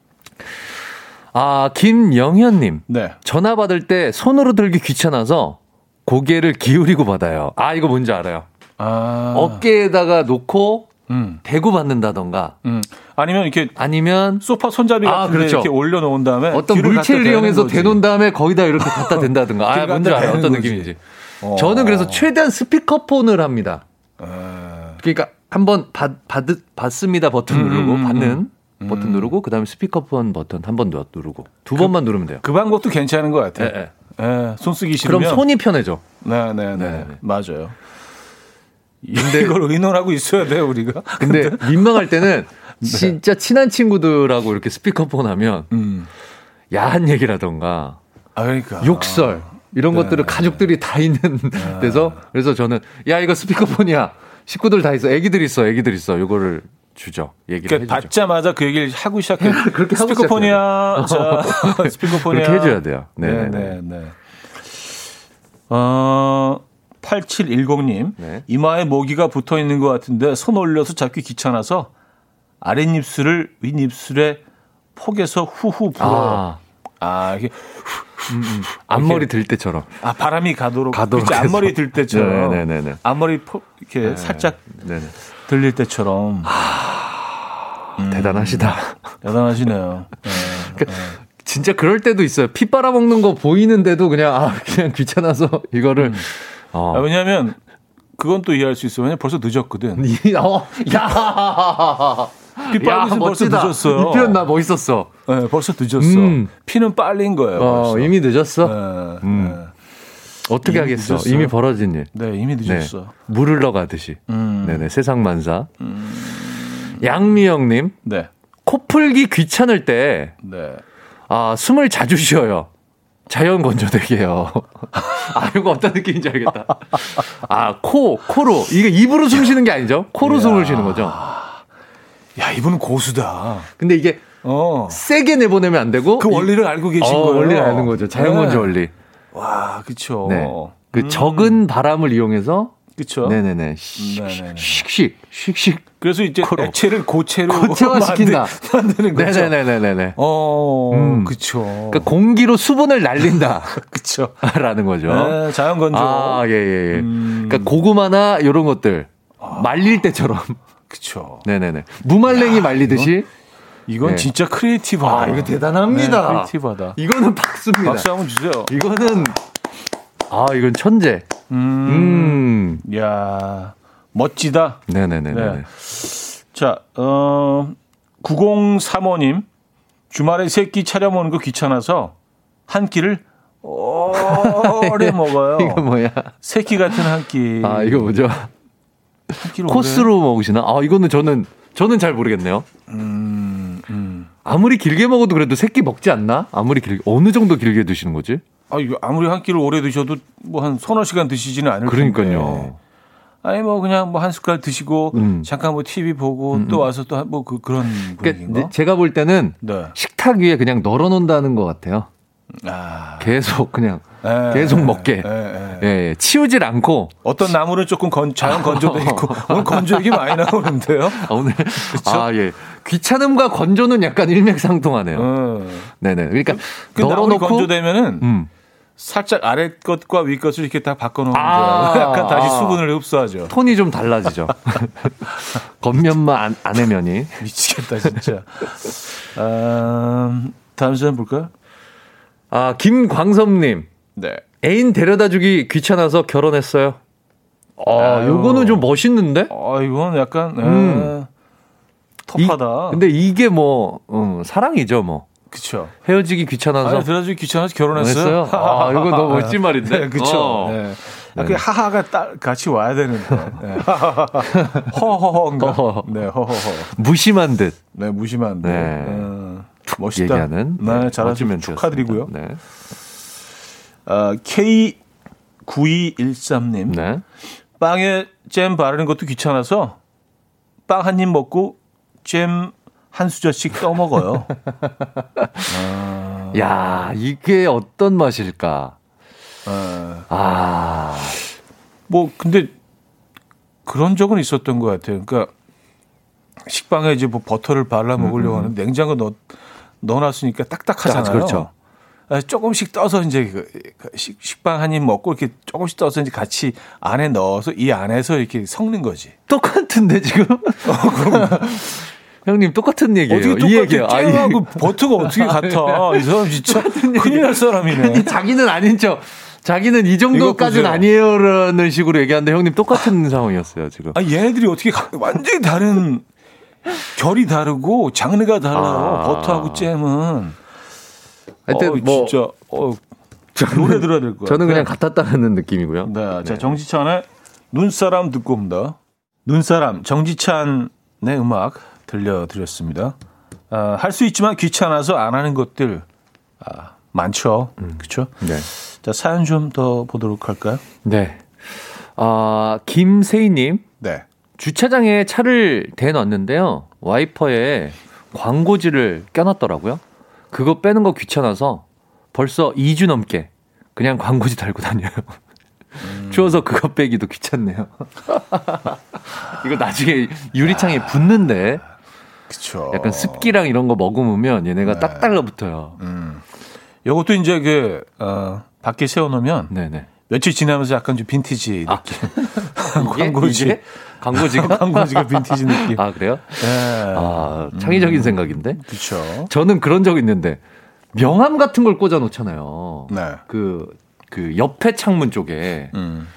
아, 김영현님. 네. 전화 받을 때 손으로 들기 귀찮아서 고개를 기울이고 받아요. 아, 이거 뭔지 알아요. 아. 어깨에다가 놓고 음. 대고 받는다던가. 음. 아니면 이렇게 아니면 소파 손잡이 아, 같은 아, 그렇죠. 이렇게 올려 놓은 다음에 어떤 물체를 이용해서 대놓은 다음에 거기다 이렇게 갖다 댄다든가. 아, 뭔지 알아요. 어떤 거지. 느낌인지. 어. 저는 그래서 최대한 스피커폰을 합니다. 어. 그러니까 한번 받, 받, 받습니다 버튼 음, 누르고 음, 음, 받는 음. 버튼 누르고 그다음에 스피커폰 버튼 한 번 누르고 두 그, 번만 누르면 돼요. 그 방법도 괜찮은 것 같아요. 네, 네. 네, 손 쓰기 싫으면 그럼 손이 편해져. 네, 네, 네, 네. 맞아요. 근데 이걸 의논하고 있어야 돼요 우리가. 근데, 근데 민망할 때는 네. 진짜 친한 친구들하고 이렇게 스피커폰 하면 음. 야한 얘기라던가 아, 그러니까. 욕설 이런 네. 것들을 가족들이 다 있는 네. 데서 그래서 저는 야 이거 스피커폰이야 식구들 다 있어 애기들 있어 애기들 있어 이거를 주죠. 얘기를 그러니까. 받자마자 그 얘기를 하고 시작해. 그렇게 스피커폰이야. 자, 스피커폰이야. 그렇게 해줘야 돼요. 네, 네, 네. 네. 어, 8710님. 네. 이마에 모기가 붙어 있는 것 같은데 손 올려서 잡기 귀찮아서 아랫입술을 윗입술에 폭에서 후후 불어요. 아, 아 이게 음, 음. 앞머리 들 때처럼. 아 바람이 가도록. 가도록 그치, 앞머리 들 때처럼. 네네네. 네, 네. 앞머리 포, 이렇게 네 살짝 네네. 들릴 때처럼. 아, 음, 대단하시다. 대단하시네요. 네, 그, 네. 진짜 그럴 때도 있어요. 피 빨아먹는 거 보이는데도 그냥 아 그냥 귀찮아서 이거를 음. 어. 아, 왜냐하면 그건 또 이해할 수 있어요. 왜냐면 벌써 늦었거든. 어, 야. 빗발은 벌써 늦었어요. 이 표현 나 멋있었어. 네, 벌써 늦었어. 음. 피는 빨린 거예요. 어, 이미 늦었어. 네, 음. 네. 어떻게 이미 하겠어? 늦었어요. 이미 벌어진 일. 네, 이미 늦었어. 네. 물 흘러가듯이. 음. 네네, 세상 만사. 음. 양미영님. 네. 코 풀기 귀찮을 때. 네. 아, 숨을 자주 쉬어요. 자연 건조되게요. 아, 이거 어떤 느낌인지 알겠다. 아, 코, 코로. 이게 입으로 숨 쉬는 게 아니죠? 코로 야. 숨을 쉬는 거죠? 야, 이분은 고수다. 근데 이게 어. 세게 내보내면 안 되고 그 원리를 알고 계신 어, 거예요. 원리를 아는 거죠. 자연 건조 네. 원리. 와, 그쵸 네. 그 음. 적은 바람을 이용해서 그쵸 네네네. 씩씩, 씩씩. 그래서 이제 코로. 액체를 고체로 고체화시킨다. 만드는 거죠. 네네네네네. 어, 음. 그쵸. 그러니까 공기로 수분을 날린다. 그쵸. 라는 거죠. 네, 자연 건조. 아, 예, 예, 예. 음. 그러니까 고구마나 이런 것들. 아. 말릴 때처럼. 그쵸. 네네네. 무말랭이 야, 말리듯이. 이건, 이건 네. 진짜 creative하다. 아, 이거 대단합니다. 네, creative하다. 이거는 박수입니다. 박수 한번 주세요. 이거는, 아, 이건 천재. 음. 음. 야 멋지다. 네네네. 네. 자, 어, 9035님. 주말에 새끼 차려 먹는 거 귀찮아서 한 끼를 오래 먹어요. 이거 뭐야? 새끼 같은 한 끼. 아, 이거 뭐죠? 코스로 오래? 먹으시나? 아, 이거는 저는 저는 잘 모르겠네요. 음, 음. 아무리 길게 먹어도 그래도 새끼 먹지 않나? 아무리 길게 어느 정도 길게 드시는 거지? 아, 이거 아무리 한 끼를 오래 드셔도 뭐 한 서너 시간 드시지는 않을 그러니까요. 텐데. 아니 뭐 그냥 뭐 한 숟갈 드시고 음. 잠깐 뭐 TV 보고 음. 또 음. 와서 또 뭐 그 그런 그러니까 제가 볼 때는 네. 식탁 위에 그냥 널어 놓는다는 것 같아요. 아. 계속 그냥 에, 예, 계속 먹게. 에, 에, 예, 치우질 않고 어떤 나무는 조금 건, 자연 건조돼 있고 오늘 건조 얘기 많이 나오는데요. 아, 오늘? 아 예. 귀찮음과 건조는 약간 일맥상통하네요. 음. 네네. 그러니까 그 널어놓고 건조되면은 음. 살짝 아래 것과 위 것을 이렇게 다 바꿔놓으면 아~ 약간 다시 수분을 흡수하죠. 톤이 좀 달라지죠. 겉면만 안, 안에면이. 미치겠다 진짜. 음, 다음 사연 볼까요? 아 김광섭님. 네. 애인 데려다 주기 귀찮아서 결혼했어요. 아, 요거는 좀 멋있는데? 아, 이건 약간 음. 터프하다. 이, 근데 이게 뭐 음, 사랑이죠, 뭐. 그쵸. 헤어지기 귀찮아서. 아니, 헤어지기 귀찮아서 결혼했어요. 아, 이거 너무 멋진 말인데. 네, 그쵸. 어. 네. 아, 그 하하가 딱 같이 와야 되는데. 네. 허허허인가? 허허. 네, 허허허. 무심한 듯. 네, 무심한 듯. 네. 어, 멋있다. 얘기하는. 네, 네 잘하시면 축하드리고요. 네. 어, K9213님. 네. 빵에 잼 바르는 것도 귀찮아서 빵 한 입 먹고 잼 한 수저씩 떠먹어요. 아. 야, 이게 어떤 맛일까? 아. 아. 뭐, 근데 그런 적은 있었던 것 같아요. 그러니까 식빵에 이제 뭐 버터를 발라 먹으려고 음, 음. 하는 냉장고 넣, 넣어놨으니까 딱딱하잖아요. 그렇죠. 조금씩 떠서 이제 그, 그 식빵 한 입 먹고 이렇게 조금씩 떠서 이제 같이 안에 넣어서 이 안에서 이렇게 섞는 거지. 똑같은데 지금? 어, 형님 똑같은 얘기예요. 어떻게 얘기예요. 잼하고 아, 버터가 어떻게 같아? 이 사람 진짜 큰일 날 사람이네. 자기는 아닌 척. 자기는 이 정도까지는 아니에요라는 식으로 얘기하는데 형님 똑같은 상황이었어요 지금. 아 얘네들이 어떻게 완전히 다른 결이 다르고 장르가 달라요. 아. 버터하고 잼은. 하여튼 어, 뭐 진짜 어, 노래 들어야 될 거야. 저는 그냥 같았다는 느낌이고요. 네, 네. 자 정지찬의 눈사람 듣고 옵니다. 눈사람 정지찬의 음악 들려드렸습니다. 아, 할수 있지만 귀찮아서 안 하는 것들 아, 많죠. 음. 그렇죠? 네. 자 사연 좀 더 보도록 할까요? 네. 아 김세희님. 네. 주차장에 차를 대놨는데요. 와이퍼에 광고지를 껴놨더라고요. 그거 빼는 거 귀찮아서 벌써 2주 넘게 그냥 광고지 달고 다녀요. 음. 추워서 그거 빼기도 귀찮네요. 이거 나중에 유리창에 붙는데 그쵸. 약간 습기랑 이런 거 머금으면 얘네가 네. 딱 달라붙어요. 음. 요것도 이제 그, 어, 밖에 세워놓으면. 네네. 며칠 지나면서 약간 좀 빈티지 아. 느낌. 아, 광고지. 광고지가? 광고지가 빈티지 느낌. 아, 그래요? 네. 아, 창의적인 음. 생각인데? 그쵸. 저는 그런 적 있는데, 명함 같은 걸 꽂아 놓잖아요. 네. 그, 그 옆에 창문 쪽에. 음.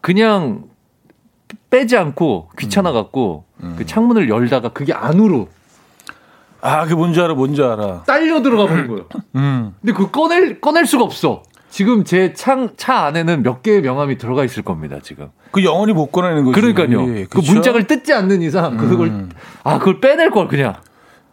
그냥 빼지 않고 귀찮아갖고 음. 그 창문을 열다가 그게 안으로 아, 그게 뭔지 알아, 뭔지 알아. 딸려 들어가 버린 거예요. 음. 근데 그 꺼낼, 꺼낼 수가 없어. 지금 제 창, 차 안에는 몇 개의 명함이 들어가 있을 겁니다, 지금. 그 영원히 못 꺼내는 거지. 그러니까요. 예, 그 문짝을 뜯지 않는 이상, 그걸, 음. 아, 그걸 빼낼 걸, 그냥.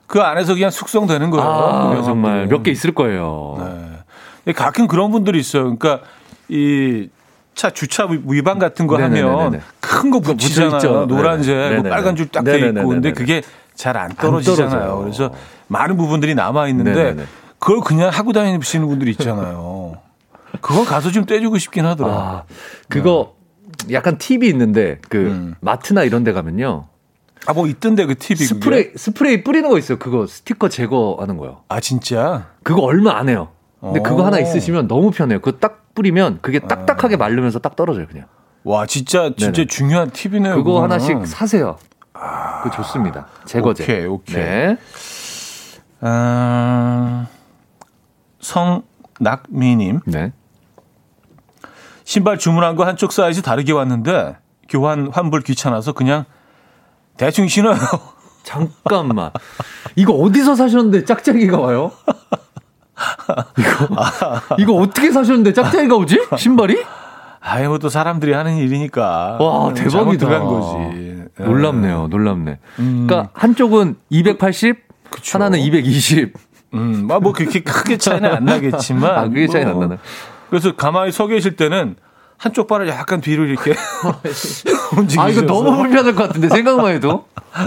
그 안에서 그냥 숙성되는 거예요. 아, 그 정말 몇 개 있을 거예요. 네. 가끔 그런 분들이 있어요. 그러니까 이 차 주차 위반 같은 거 네네네네네. 하면 큰 거 붙이잖아요. 노란색, 뭐 빨간 줄 딱 돼 있고. 근데 그게 잘 안 떨어지잖아요. 안 그래서 많은 부분들이 남아 있는데 그걸 그냥 하고 다니시는 분들이 있잖아요. 그거 가서 좀 떼주고 싶긴 하더라. 아, 그거 네. 약간 팁이 있는데 그 음. 마트나 이런 데 가면요. 아, 뭐 있던데 그 팁이. 스프레이, 그게? 스프레이 뿌리는 거 있어요. 그거 스티커 제거하는 거요. 아, 진짜? 그거 얼마 안 해요. 근데 오. 그거 하나 있으시면 너무 편해요. 그거 딱 뿌리면 그게 딱딱하게 마르면서 딱 떨어져요, 그냥. 와, 진짜, 진짜 네네. 중요한 팁이네요. 그거 그거는. 하나씩 사세요. 아, 그 좋습니다. 제거제. 오케이, 오케이. 네. 아, 성낙미님. 네. 신발 주문한 거 한쪽 사이즈 다르게 왔는데 교환 환불 귀찮아서 그냥 대충 신어요. 잠깐만. 이거 어디서 사셨는데 짝짝이가 와요? 이거 이거 어떻게 사셨는데 짝짝이가 오지? 신발이? 아이 뭐 또 사람들이 하는 일이니까. 와 대박이다. 들어간 거지. 예. 놀랍네요, 놀랍네. 음. 그러니까 한쪽은 280, 그쵸. 하나는 220. 음, 뭐, 뭐 그렇게 크게 차이는 안 나겠지만. 아, 그게 차이는 뭐. 안 나네. 그래서 가만히 서 계실 때는 한쪽 발을 약간 뒤로 이렇게 움직이셔서. 아, 이거 너무 불편할 것 같은데, 생각만 해도.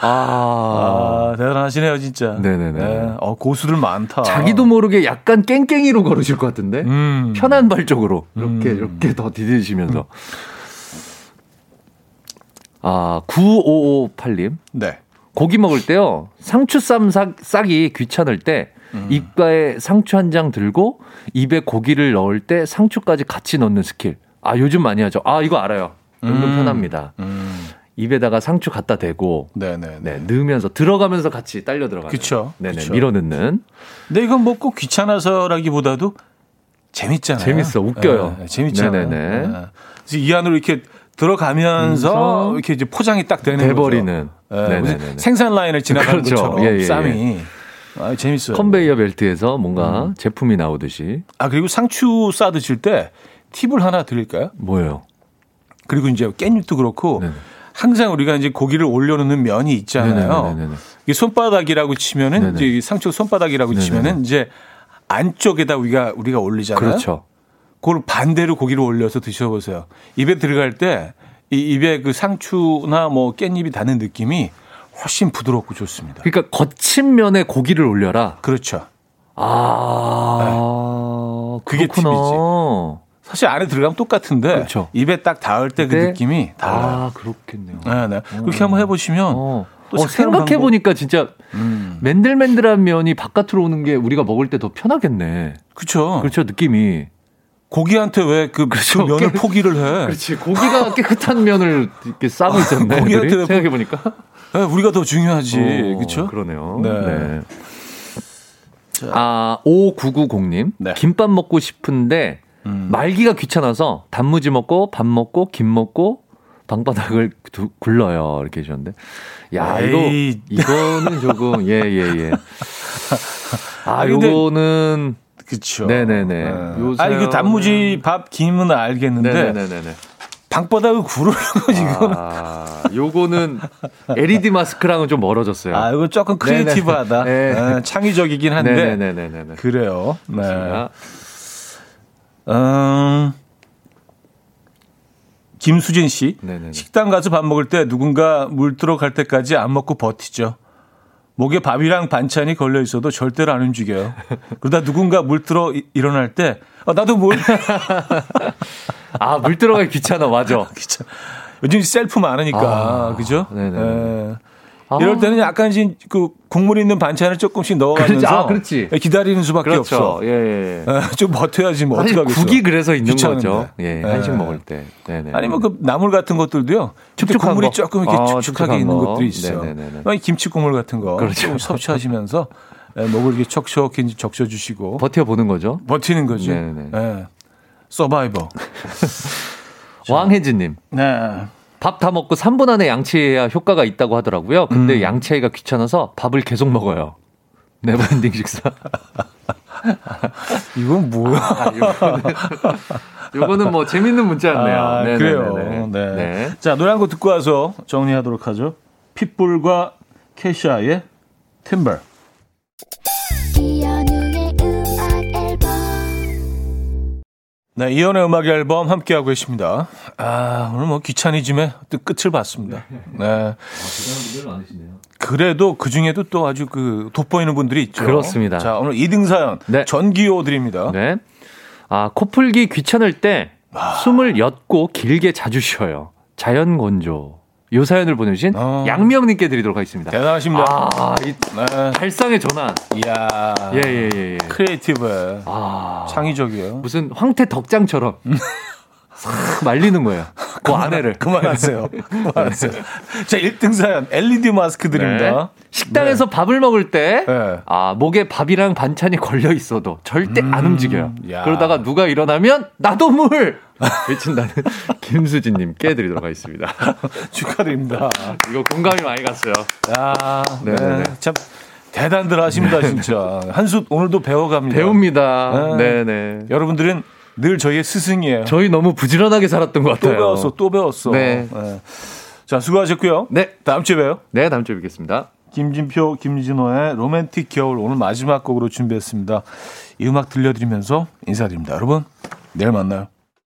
아. 아 대단하시네요, 진짜. 네네네. 네. 어, 고수들 많다. 자기도 모르게 약간 깽깽이로 걸으실 것 같은데. 음. 편한 발 쪽으로. 이렇게, 음. 이렇게 더 디디시면서. 아, 9558님. 네. 고기 먹을 때요, 상추 쌈 싹, 싹이 귀찮을 때, 음. 입가에 상추 한 장 들고 입에 고기를 넣을 때 상추까지 같이 넣는 스킬. 아, 요즘 많이 하죠. 아, 이거 알아요. 은근 음. 편합니다. 음. 입에다가 상추 갖다 대고 네네 네, 넣으면서 들어가면서 같이 딸려 들어가는. 그렇죠. 네네 밀어 넣는. 근데 이건 뭐 꼭 귀찮아서라기보다도 재밌잖아요. 재밌어, 웃겨요. 네, 재밌잖아요. 네네. 네. 이 안으로 이렇게 들어가면서 이렇게 이제 포장이 딱 되는 돼버리는. 네, 생산 라인을 지나가는 그렇죠. 것처럼 예, 예, 쌈이. 예. 아, 재밌어요. 컨베이어 벨트에서 뭔가 음. 제품이 나오듯이. 아, 그리고 상추 싸 드실 때 팁을 하나 드릴까요? 뭐예요? 그리고 이제 깻잎도 그렇고 네네. 항상 우리가 이제 고기를 올려놓는 면이 있잖아요. 네네네네. 이게 손바닥이라고 치면은 네네. 이제 상추 손바닥이라고 네네. 치면은 이제 안쪽에다 우리가 우리가 올리잖아요. 그렇죠. 그걸 반대로 고기를 올려서 드셔보세요. 입에 들어갈 때 이 입에 그 상추나 뭐 깻잎이 닿는 느낌이 훨씬 부드럽고 좋습니다. 그러니까 거친 면에 고기를 올려라. 그렇죠. 아, 네. 그게 그렇구나. 팁이지. 사실 안에 들어가면 똑같은데 그렇죠. 입에 딱 닿을 때 그 느낌이 달라요. 아, 그렇겠네요. 네, 네. 그렇게 한번 해보시면 어. 어, 생각해 보니까 진짜 음. 맨들맨들한 면이 바깥으로 오는 게 우리가 먹을 때 더 편하겠네. 그렇죠. 그렇죠. 느낌이. 고기한테 왜그 그렇죠. 그 면을 깨, 포기를 해? 그렇지. 고기가 깨끗한 면을 이렇게 싸고 있었네. 고기한테 생각해 보니까. 네, 우리가 더 중요하지. 그렇죠? 그러네요. 네. 네. 아, 5990님. 네. 김밥 먹고 싶은데 음. 말기가 귀찮아서 단무지 먹고 밥 먹고 김 먹고 방바닥을 두, 굴러요. 이렇게 해주셨는데. 야, 에이. 이거, 이거는 조금, 예, 예, 예. 아, 요거는. 그쵸. 네네네. 네. 아, 이거 단무지 밥, 김은 알겠는데. 네네네. 방바닥을 구르는 거지, 이거는. 아, 요거는 LED 마스크랑은 좀 멀어졌어요. 아, 이거 조금 크리에이티브하다. 네. 아, 창의적이긴 한데. 네네네. 그래요. 네. 음, 김수진 씨. 네네네. 식당 가서 밥 먹을 때 누군가 물 들어 갈 때까지 안 먹고 버티죠. 목에 밥이랑 반찬이 걸려 있어도 절대로 안 움직여요. 그러다 누군가 물 들어 일어날 때, 아, 나도 물. 아, 물 들어가기 귀찮아, 맞아. 귀찮아. 요즘 셀프 많으니까, 아, 그죠? 네네. 예. 아. 이럴 때는 약간 그 국물 있는 반찬을 조금씩 넣어가면서 아, 기다리는 수밖에 그렇죠. 없어. 예, 예. 예. 좀 버텨야지 뭐 어떡하겠어. 국이 그래서 있는 귀찮은데. 거죠. 예, 한식 먹을 때. 네네. 아니면 그 나물 같은 것들도요. 국물이 거. 조금 이렇게 아, 축축하게 있는 거. 것들이 있어요. 김치 국물 같은 거 그렇죠. 좀 섭취하시면서 목을 이렇게 척척히 적셔주시고 버텨보는 거죠. 버티는 거죠. 네네. 네. survivor. 왕혜진님. 네. 밥 다 먹고 3분 안에 양치해야 효과가 있다고 하더라고요. 근데 음. 양치하기가 귀찮아서 밥을 계속 먹어요. never ending 식사. 이건 뭐야? 아, 요거는, 요거는 뭐 재밌는 문자였네요. 아, 그래요. 네. 네. 자, 노래 한 곡 듣고 와서 정리하도록 하죠. 핏불과 캐샤의 팀버. 네, 이연의 음악 앨범 함께하고 계십니다. 아, 오늘 뭐 귀차니즘의 또 끝을 봤습니다. 네. 아, 그래도 그 중에도 또 아주 그 돋보이는 분들이 있죠. 그렇습니다. 자, 오늘 2등 사연. 네. 전기호 드립니다. 네. 아, 코풀기 귀찮을 때 아. 숨을 엿고 길게 자주 쉬어요. 자연 건조. 요 사연을 보내주신 어. 양명님께 드리도록 하겠습니다. 대단하십니다. 아, 이 네. 발상의 전환. 이야. 예, 예, 예. 예. 크리에이티브해. 아. 창의적이에요. 무슨 황태 덕장처럼. 싹 말리는 거예요. 그 아내를. 그만하세요. 그만하세요. 자, 1등 사연 LED 마스크 드립니다. 네. 식당에서 네. 밥을 먹을 때, 네. 아, 목에 밥이랑 반찬이 걸려 있어도 절대 음, 안 움직여요. 야. 그러다가 누가 일어나면 나도 물! 외친다는 김수진님께 드리도록 하겠습니다. 축하드립니다. 이거 공감이 많이 갔어요. 야, 네, 네. 네. 참 대단들 하십니다, 진짜. 한 수 오늘도 배워갑니다. 배웁니다. 네, 네. 여러분들은 늘 저희의 스승이에요. 저희 너무 부지런하게 살았던 것 같아요. 또 배웠어, 또 배웠어. 네. 네. 자, 수고하셨고요. 네. 다음 주에 봬요. 네, 다음 주에 뵙겠습니다. 김진표, 김진호의 로맨틱 겨울 오늘 마지막 곡으로 준비했습니다. 이 음악 들려드리면서 인사드립니다. 여러분, 내일 만나요.